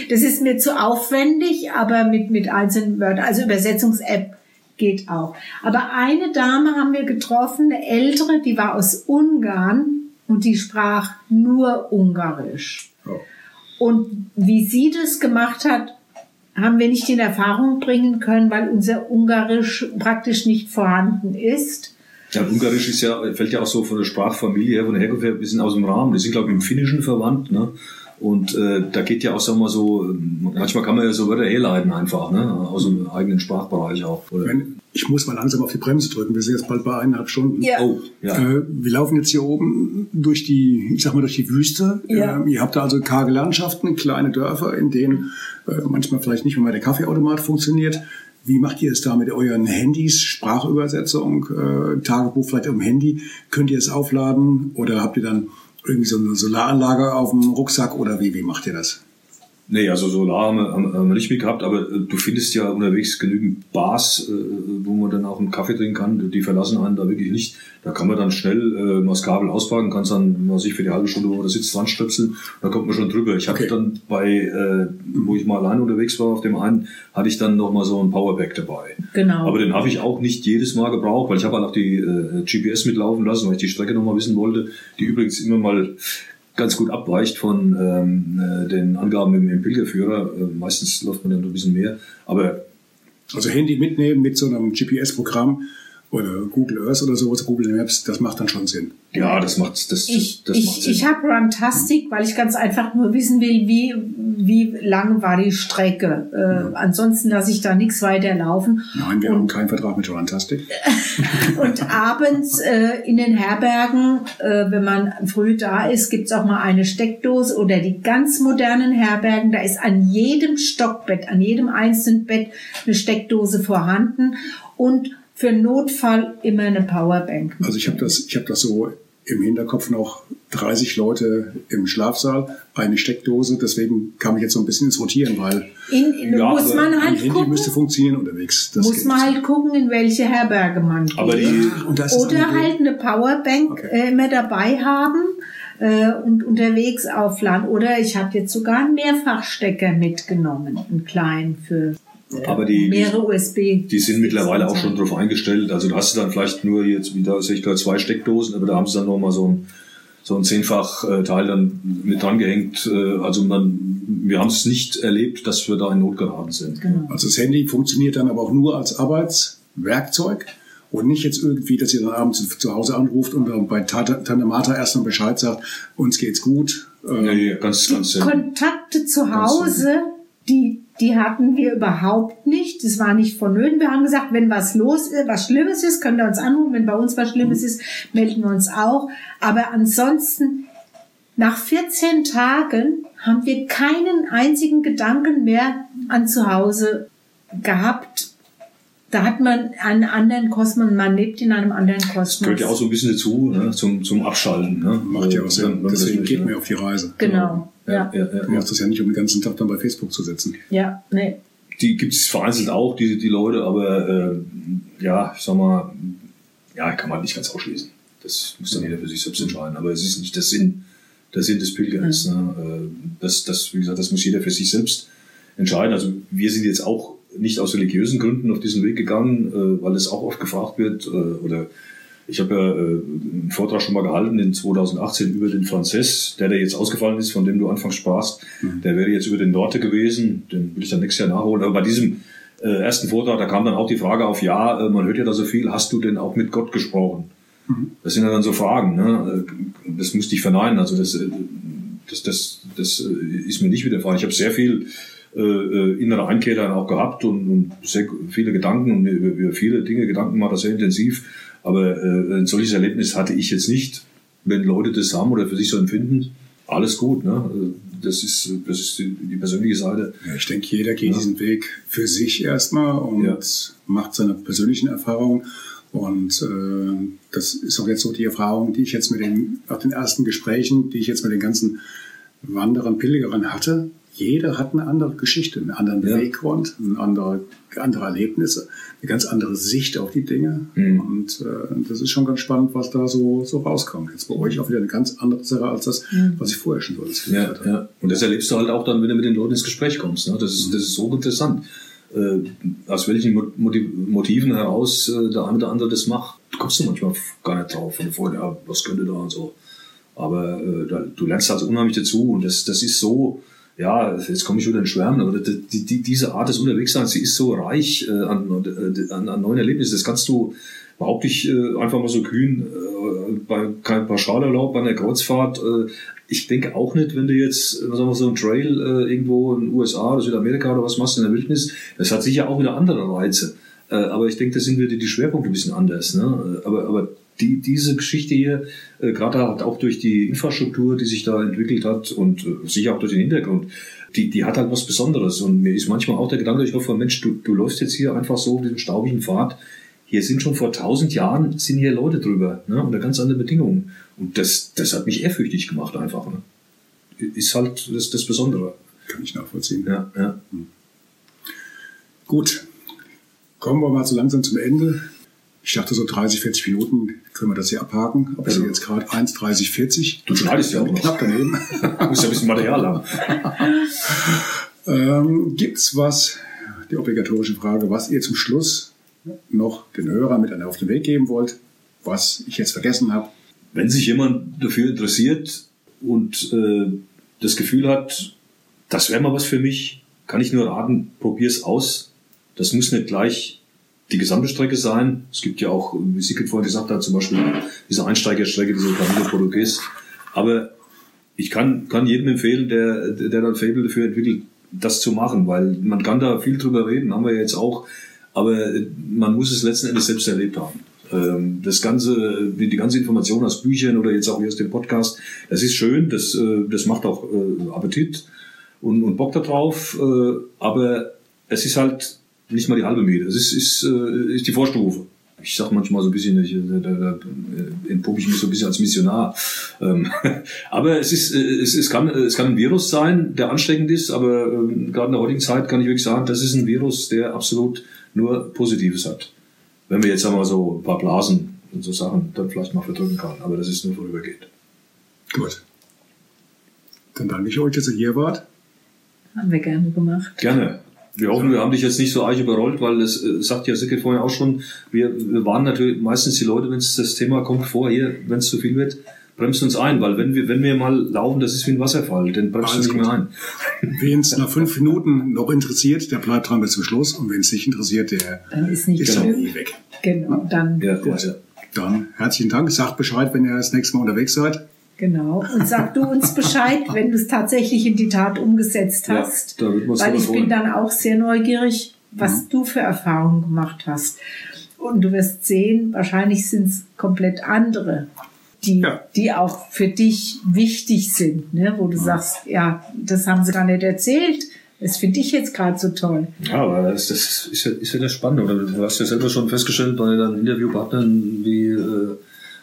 Das ist mir zu aufwendig, aber mit, mit einzelnen Wörtern, also Übersetzungs-App geht auch. Aber eine Dame haben wir getroffen, eine ältere, die war aus Ungarn und die sprach nur Ungarisch. Oh. Und wie sie das gemacht hat, haben wir nicht in Erfahrung bringen können, weil unser Ungarisch praktisch nicht vorhanden ist. Ja, Ungarisch ist ja, fällt ja auch so von der Sprachfamilie her, von der Herkunft her, ein bisschen aus dem Rahmen. Die sind, glaube ich, im Finnischen verwandt. Ne? Und äh, da geht ja auch, sagen wir mal so, manchmal kann man ja so Wörter herleiten einfach, ne? aus dem eigenen Sprachbereich auch. Oder? Ich muss mal langsam auf die Bremse drücken. Wir sind jetzt bald bei eineinhalb Stunden. Ja. Oh, ja. Äh, wir laufen jetzt hier oben durch die, ich sag mal, durch die Wüste. Ja. Ähm, ihr habt da also karge Landschaften, kleine Dörfer, in denen äh, manchmal vielleicht nicht mehr der Kaffeeautomat funktioniert. Wie macht ihr es da mit euren Handys? Sprachübersetzung, äh, Tagebuch vielleicht im Handy. Könnt ihr es aufladen oder habt ihr dann irgendwie so eine Solaranlage auf dem Rucksack oder wie, wie macht ihr das? Nee, also Solar haben wir, haben wir nicht mehr gehabt, aber äh, du findest ja unterwegs genügend Bars, äh, wo man dann auch einen Kaffee trinken kann. Die verlassen einen da wirklich nicht. Da kann man dann schnell äh, mal das Kabel auspacken, kann es dann, was ich für die halbe Stunde, wo man da sitzt, dran stöpseln. Da kommt man schon drüber. Ich hatte okay. dann bei, äh, wo ich mal allein unterwegs war, auf dem einen, hatte ich dann noch mal so ein Powerback dabei. Genau. Aber den habe ich auch nicht jedes Mal gebraucht, weil ich habe halt auch die äh, GPS mitlaufen lassen, weil ich die Strecke noch mal wissen wollte, die übrigens immer mal ganz gut abweicht von ähm, äh, den Angaben im, im Pilgerführer. Äh, meistens läuft man dann ein bisschen mehr. Aber also Handy mitnehmen mit so einem GPS-Programm oder Google Earth oder sowas, Google Maps, das macht dann schon Sinn. Ja, das macht das, ich, das ich, macht Sinn. Ich habe Runtastic, weil ich ganz einfach nur wissen will, wie wie lang war die Strecke. Äh, ja. Ansonsten lasse ich da nichts weiter laufen. Nein, wir und, haben keinen Vertrag mit Runtastic. und abends äh, in den Herbergen, äh, wenn man früh da ist, gibt's auch mal eine Steckdose oder die ganz modernen Herbergen, da ist an jedem Stockbett, an jedem einzelnen Bett eine Steckdose vorhanden und für Notfall immer eine Powerbank. Also ich habe das, ich habe das so im Hinterkopf noch 30 Leute im Schlafsaal, eine Steckdose. Deswegen kam ich jetzt so ein bisschen ins Rotieren, weil in, in, ja, muss man halt Handy gucken, müsste funktionieren unterwegs. Das muss man halt gucken, in welche Herberge man geht. Aber die, Oder halt eine Powerbank okay. äh, immer dabei haben äh, und unterwegs aufladen. Oder ich habe jetzt sogar einen Mehrfachstecker mitgenommen, einen kleinen für aber die, mehrere USB. Die sind mittlerweile auch schon darauf eingestellt. Also du hast dann vielleicht nur jetzt wieder, sehe ich gerade zwei Steckdosen, aber da haben sie dann nochmal so ein, so ein zehnfach äh, Teil dann mit dran gehängt. Äh, also man, wir haben es nicht erlebt, dass wir da in Not geraten sind. Genau. Also das Handy funktioniert dann aber auch nur als Arbeitswerkzeug und nicht jetzt irgendwie, dass ihr dann abends zu Hause anruft und dann bei Tante Martha erst noch Bescheid sagt, uns geht's gut. Ähm, nee, ganz, ganz Kontakte zu Hause, die die hatten wir überhaupt nicht. Das war nicht vonnöten. Wir haben gesagt, wenn was los ist, was Schlimmes ist, könnt ihr uns anrufen. Wenn bei uns was Schlimmes ist, melden wir uns auch. Aber ansonsten, nach 14 Tagen haben wir keinen einzigen Gedanken mehr an zu Hause gehabt. Da hat man einen anderen Kosmos, man lebt in einem anderen Kosmos. Das gehört ja auch so ein bisschen dazu, ne? zum, zum Abschalten. Ne? Macht ja auch Sinn. Deswegen geht man ja auf die Reise. Genau. Ja. Ja, ja, du machst das ja nicht, um den ganzen Tag dann bei Facebook zu sitzen. Ja, nee. Die gibt es vereinzelt auch, die, die Leute, aber äh, ja, ich sag mal, ja, kann man nicht ganz ausschließen. Das muss dann jeder für sich selbst entscheiden. Aber es ist nicht der Sinn, der Sinn des Pilgerns. Mhm. Ne? Äh, das, das, wie gesagt, das muss jeder für sich selbst entscheiden. Also wir sind jetzt auch nicht aus religiösen Gründen auf diesen Weg gegangen, äh, weil es auch oft gefragt wird äh, oder ich habe ja äh, einen Vortrag schon mal gehalten in 2018 über den Franzess, der, der jetzt ausgefallen ist, von dem du anfangs sprachst. Mhm. Der wäre jetzt über den Norte gewesen, den will ich dann nächstes Jahr nachholen. Aber bei diesem äh, ersten Vortrag, da kam dann auch die Frage auf, ja, äh, man hört ja da so viel, hast du denn auch mit Gott gesprochen? Mhm. Das sind ja dann so Fragen, ne? Äh, das musste ich verneinen. Also das, äh, das, das, das ist mir nicht widerfahren. Ich habe sehr viel äh, innere Einkehr dann auch gehabt und, und sehr viele Gedanken und über, über viele Dinge Gedanken macht das sehr intensiv. Aber äh, ein solches Erlebnis hatte ich jetzt nicht. Wenn Leute das haben oder für sich so empfinden, alles gut. Ne? Das ist, das ist die, die persönliche Seite. Ja, ich denke, jeder geht ja. diesen Weg für sich erstmal und ja. macht seine persönlichen Erfahrungen. Und äh, das ist auch jetzt so die Erfahrung, die ich jetzt mit den, nach den ersten Gesprächen, die ich jetzt mit den ganzen Wanderern, Pilgerern hatte. Jeder hat eine andere Geschichte, einen anderen Beweggrund, eine andere, andere Erlebnisse, eine ganz andere Sicht auf die Dinge. Mhm. Und äh, das ist schon ganz spannend, was da so, so rauskommt. Jetzt bei euch auch wieder eine ganz andere Sache als das, mhm. was ich vorher schon so ja, hatte. Ja. Und das erlebst du halt auch dann, wenn du mit den Leuten ins Gespräch kommst. Ne? Das, ist, das ist so interessant. Äh, aus welchen Motiven heraus äh, der eine oder andere das macht, kommst du manchmal gar nicht drauf. Und vorher, ja, was könnte da und so. Aber äh, da, du lernst halt unheimlich dazu und das, das ist so, ja, jetzt komme ich wieder in Schwärmen, aber die, die, diese Art des Unterwegsseins, sie ist so reich äh, an, an, an neuen Erlebnissen. Das kannst du, behaupte ich, äh, einfach mal so kühn, äh, bei kein Pauschalerlaub, bei einer Kreuzfahrt. Ich denke auch nicht, wenn du jetzt, was sagen wir, so ein Trail irgendwo in den USA oder Südamerika oder was machst in der Wildnis, das hat sicher auch wieder andere Reize. Aber ich denke, da sind wieder die Schwerpunkte ein bisschen anders. Ne? Aber, aber die, diese Geschichte hier, äh, gerade halt auch durch die Infrastruktur, die sich da entwickelt hat und äh, sicher auch durch den Hintergrund, die, die hat halt was Besonderes. Und mir ist manchmal auch der Gedanke, ich hoffe, Mensch, du, du läufst jetzt hier einfach so auf diesem staubigen Pfad. Hier sind schon vor tausend Jahren sind hier Leute drüber, ne, unter ganz anderen Bedingungen. Und das, das hat mich ehrfürchtig gemacht einfach. Ne. Ist halt das, das Besondere. Kann ich nachvollziehen. Ja, ja. Hm. Gut. Kommen wir mal so langsam zum Ende. Ich dachte, so 30, 40 Minuten können wir das hier abhaken. Aber also, jetzt gerade 1, 30, 40. Du schneidest ja auch noch. Knapp daneben. du musst ja ein bisschen Material haben. ähm, gibt's was, die obligatorische Frage, was ihr zum Schluss noch den Hörern mit auf den Weg geben wollt, was ich jetzt vergessen habe? Wenn sich jemand dafür interessiert und äh, das Gefühl hat, das wäre mal was für mich, kann ich nur raten, probier's aus. Das muss nicht gleich die gesamte Strecke sein. Es gibt ja auch, wie Sigrid vorhin gesagt hat, zum Beispiel diese Einsteigerstrecke, diese Camino Portugues. Aber ich kann, kann jedem empfehlen, der, der dann Fable dafür entwickelt, das zu machen, weil man kann da viel drüber reden, haben wir jetzt auch, aber man muss es letzten Endes selbst erlebt haben. Ähm, das ganze, die ganze Information aus Büchern oder jetzt auch aus dem Podcast, das ist schön, das, äh, das macht auch äh, Appetit und, und Bock darauf, äh, aber es ist halt nicht mal die halbe Miete. Das ist, ist, äh, ist die Vorstufe. Ich sag manchmal so ein bisschen, ich, da, da, da entpuppe ich mich so ein bisschen als Missionar. Ähm, aber es ist, äh, es, es kann, es kann ein Virus sein, der ansteckend ist, aber ähm, gerade in der heutigen Zeit kann ich wirklich sagen, das ist ein Virus, der absolut nur Positives hat. Wenn wir jetzt einmal so ein paar Blasen und so Sachen dann vielleicht mal verdrücken kann, aber das ist nur vorübergehend. Gut. Dann danke ich euch, dass ihr hier wart. Haben wir gerne gemacht. Gerne. Wir hoffen, wir haben dich jetzt nicht so arg überrollt, weil das äh, sagt ja Sicke vorhin auch schon, wir, wir waren natürlich meistens die Leute, wenn es das Thema kommt vor, hier, wenn es zu viel wird, bremst uns ein, weil wenn wir, wenn wir mal laufen, das ist wie ein Wasserfall, dann bremst du nicht mehr ein. Wen es nach fünf Minuten noch interessiert, der bleibt dran bis zum Schluss und wen es nicht interessiert, der dann ist, nicht ist genau. eh weg. Genau, dann. Ja, gut. Dann herzlichen Dank, sagt Bescheid, wenn ihr das nächste Mal unterwegs seid. Genau. Und sag du uns Bescheid, wenn du es tatsächlich in die Tat umgesetzt hast. Ja, weil ich bin dann auch sehr neugierig, was mhm. du für Erfahrungen gemacht hast. Und du wirst sehen, wahrscheinlich sind es komplett andere, die, ja. die auch für dich wichtig sind, ne? wo du mhm. sagst, ja, das haben sie gar nicht erzählt. Das finde ich jetzt gerade so toll. Ja, aber das, das ist, ja, ist ja das Spannende. Du hast ja selber schon festgestellt bei deinen Interviewpartnern, wie äh,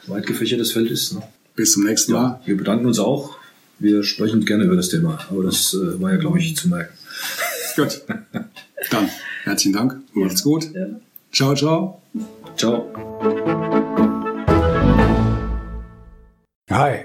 weit gefächert das Feld ist. Ne? Bis zum nächsten Mal. Ja, wir bedanken uns auch. Wir sprechen gerne über das Thema, aber das äh, war ja, glaube ich, zu merken. Gut. Dann herzlichen Dank. Macht's gut. Ja. Ciao, ciao. Ciao. Hi.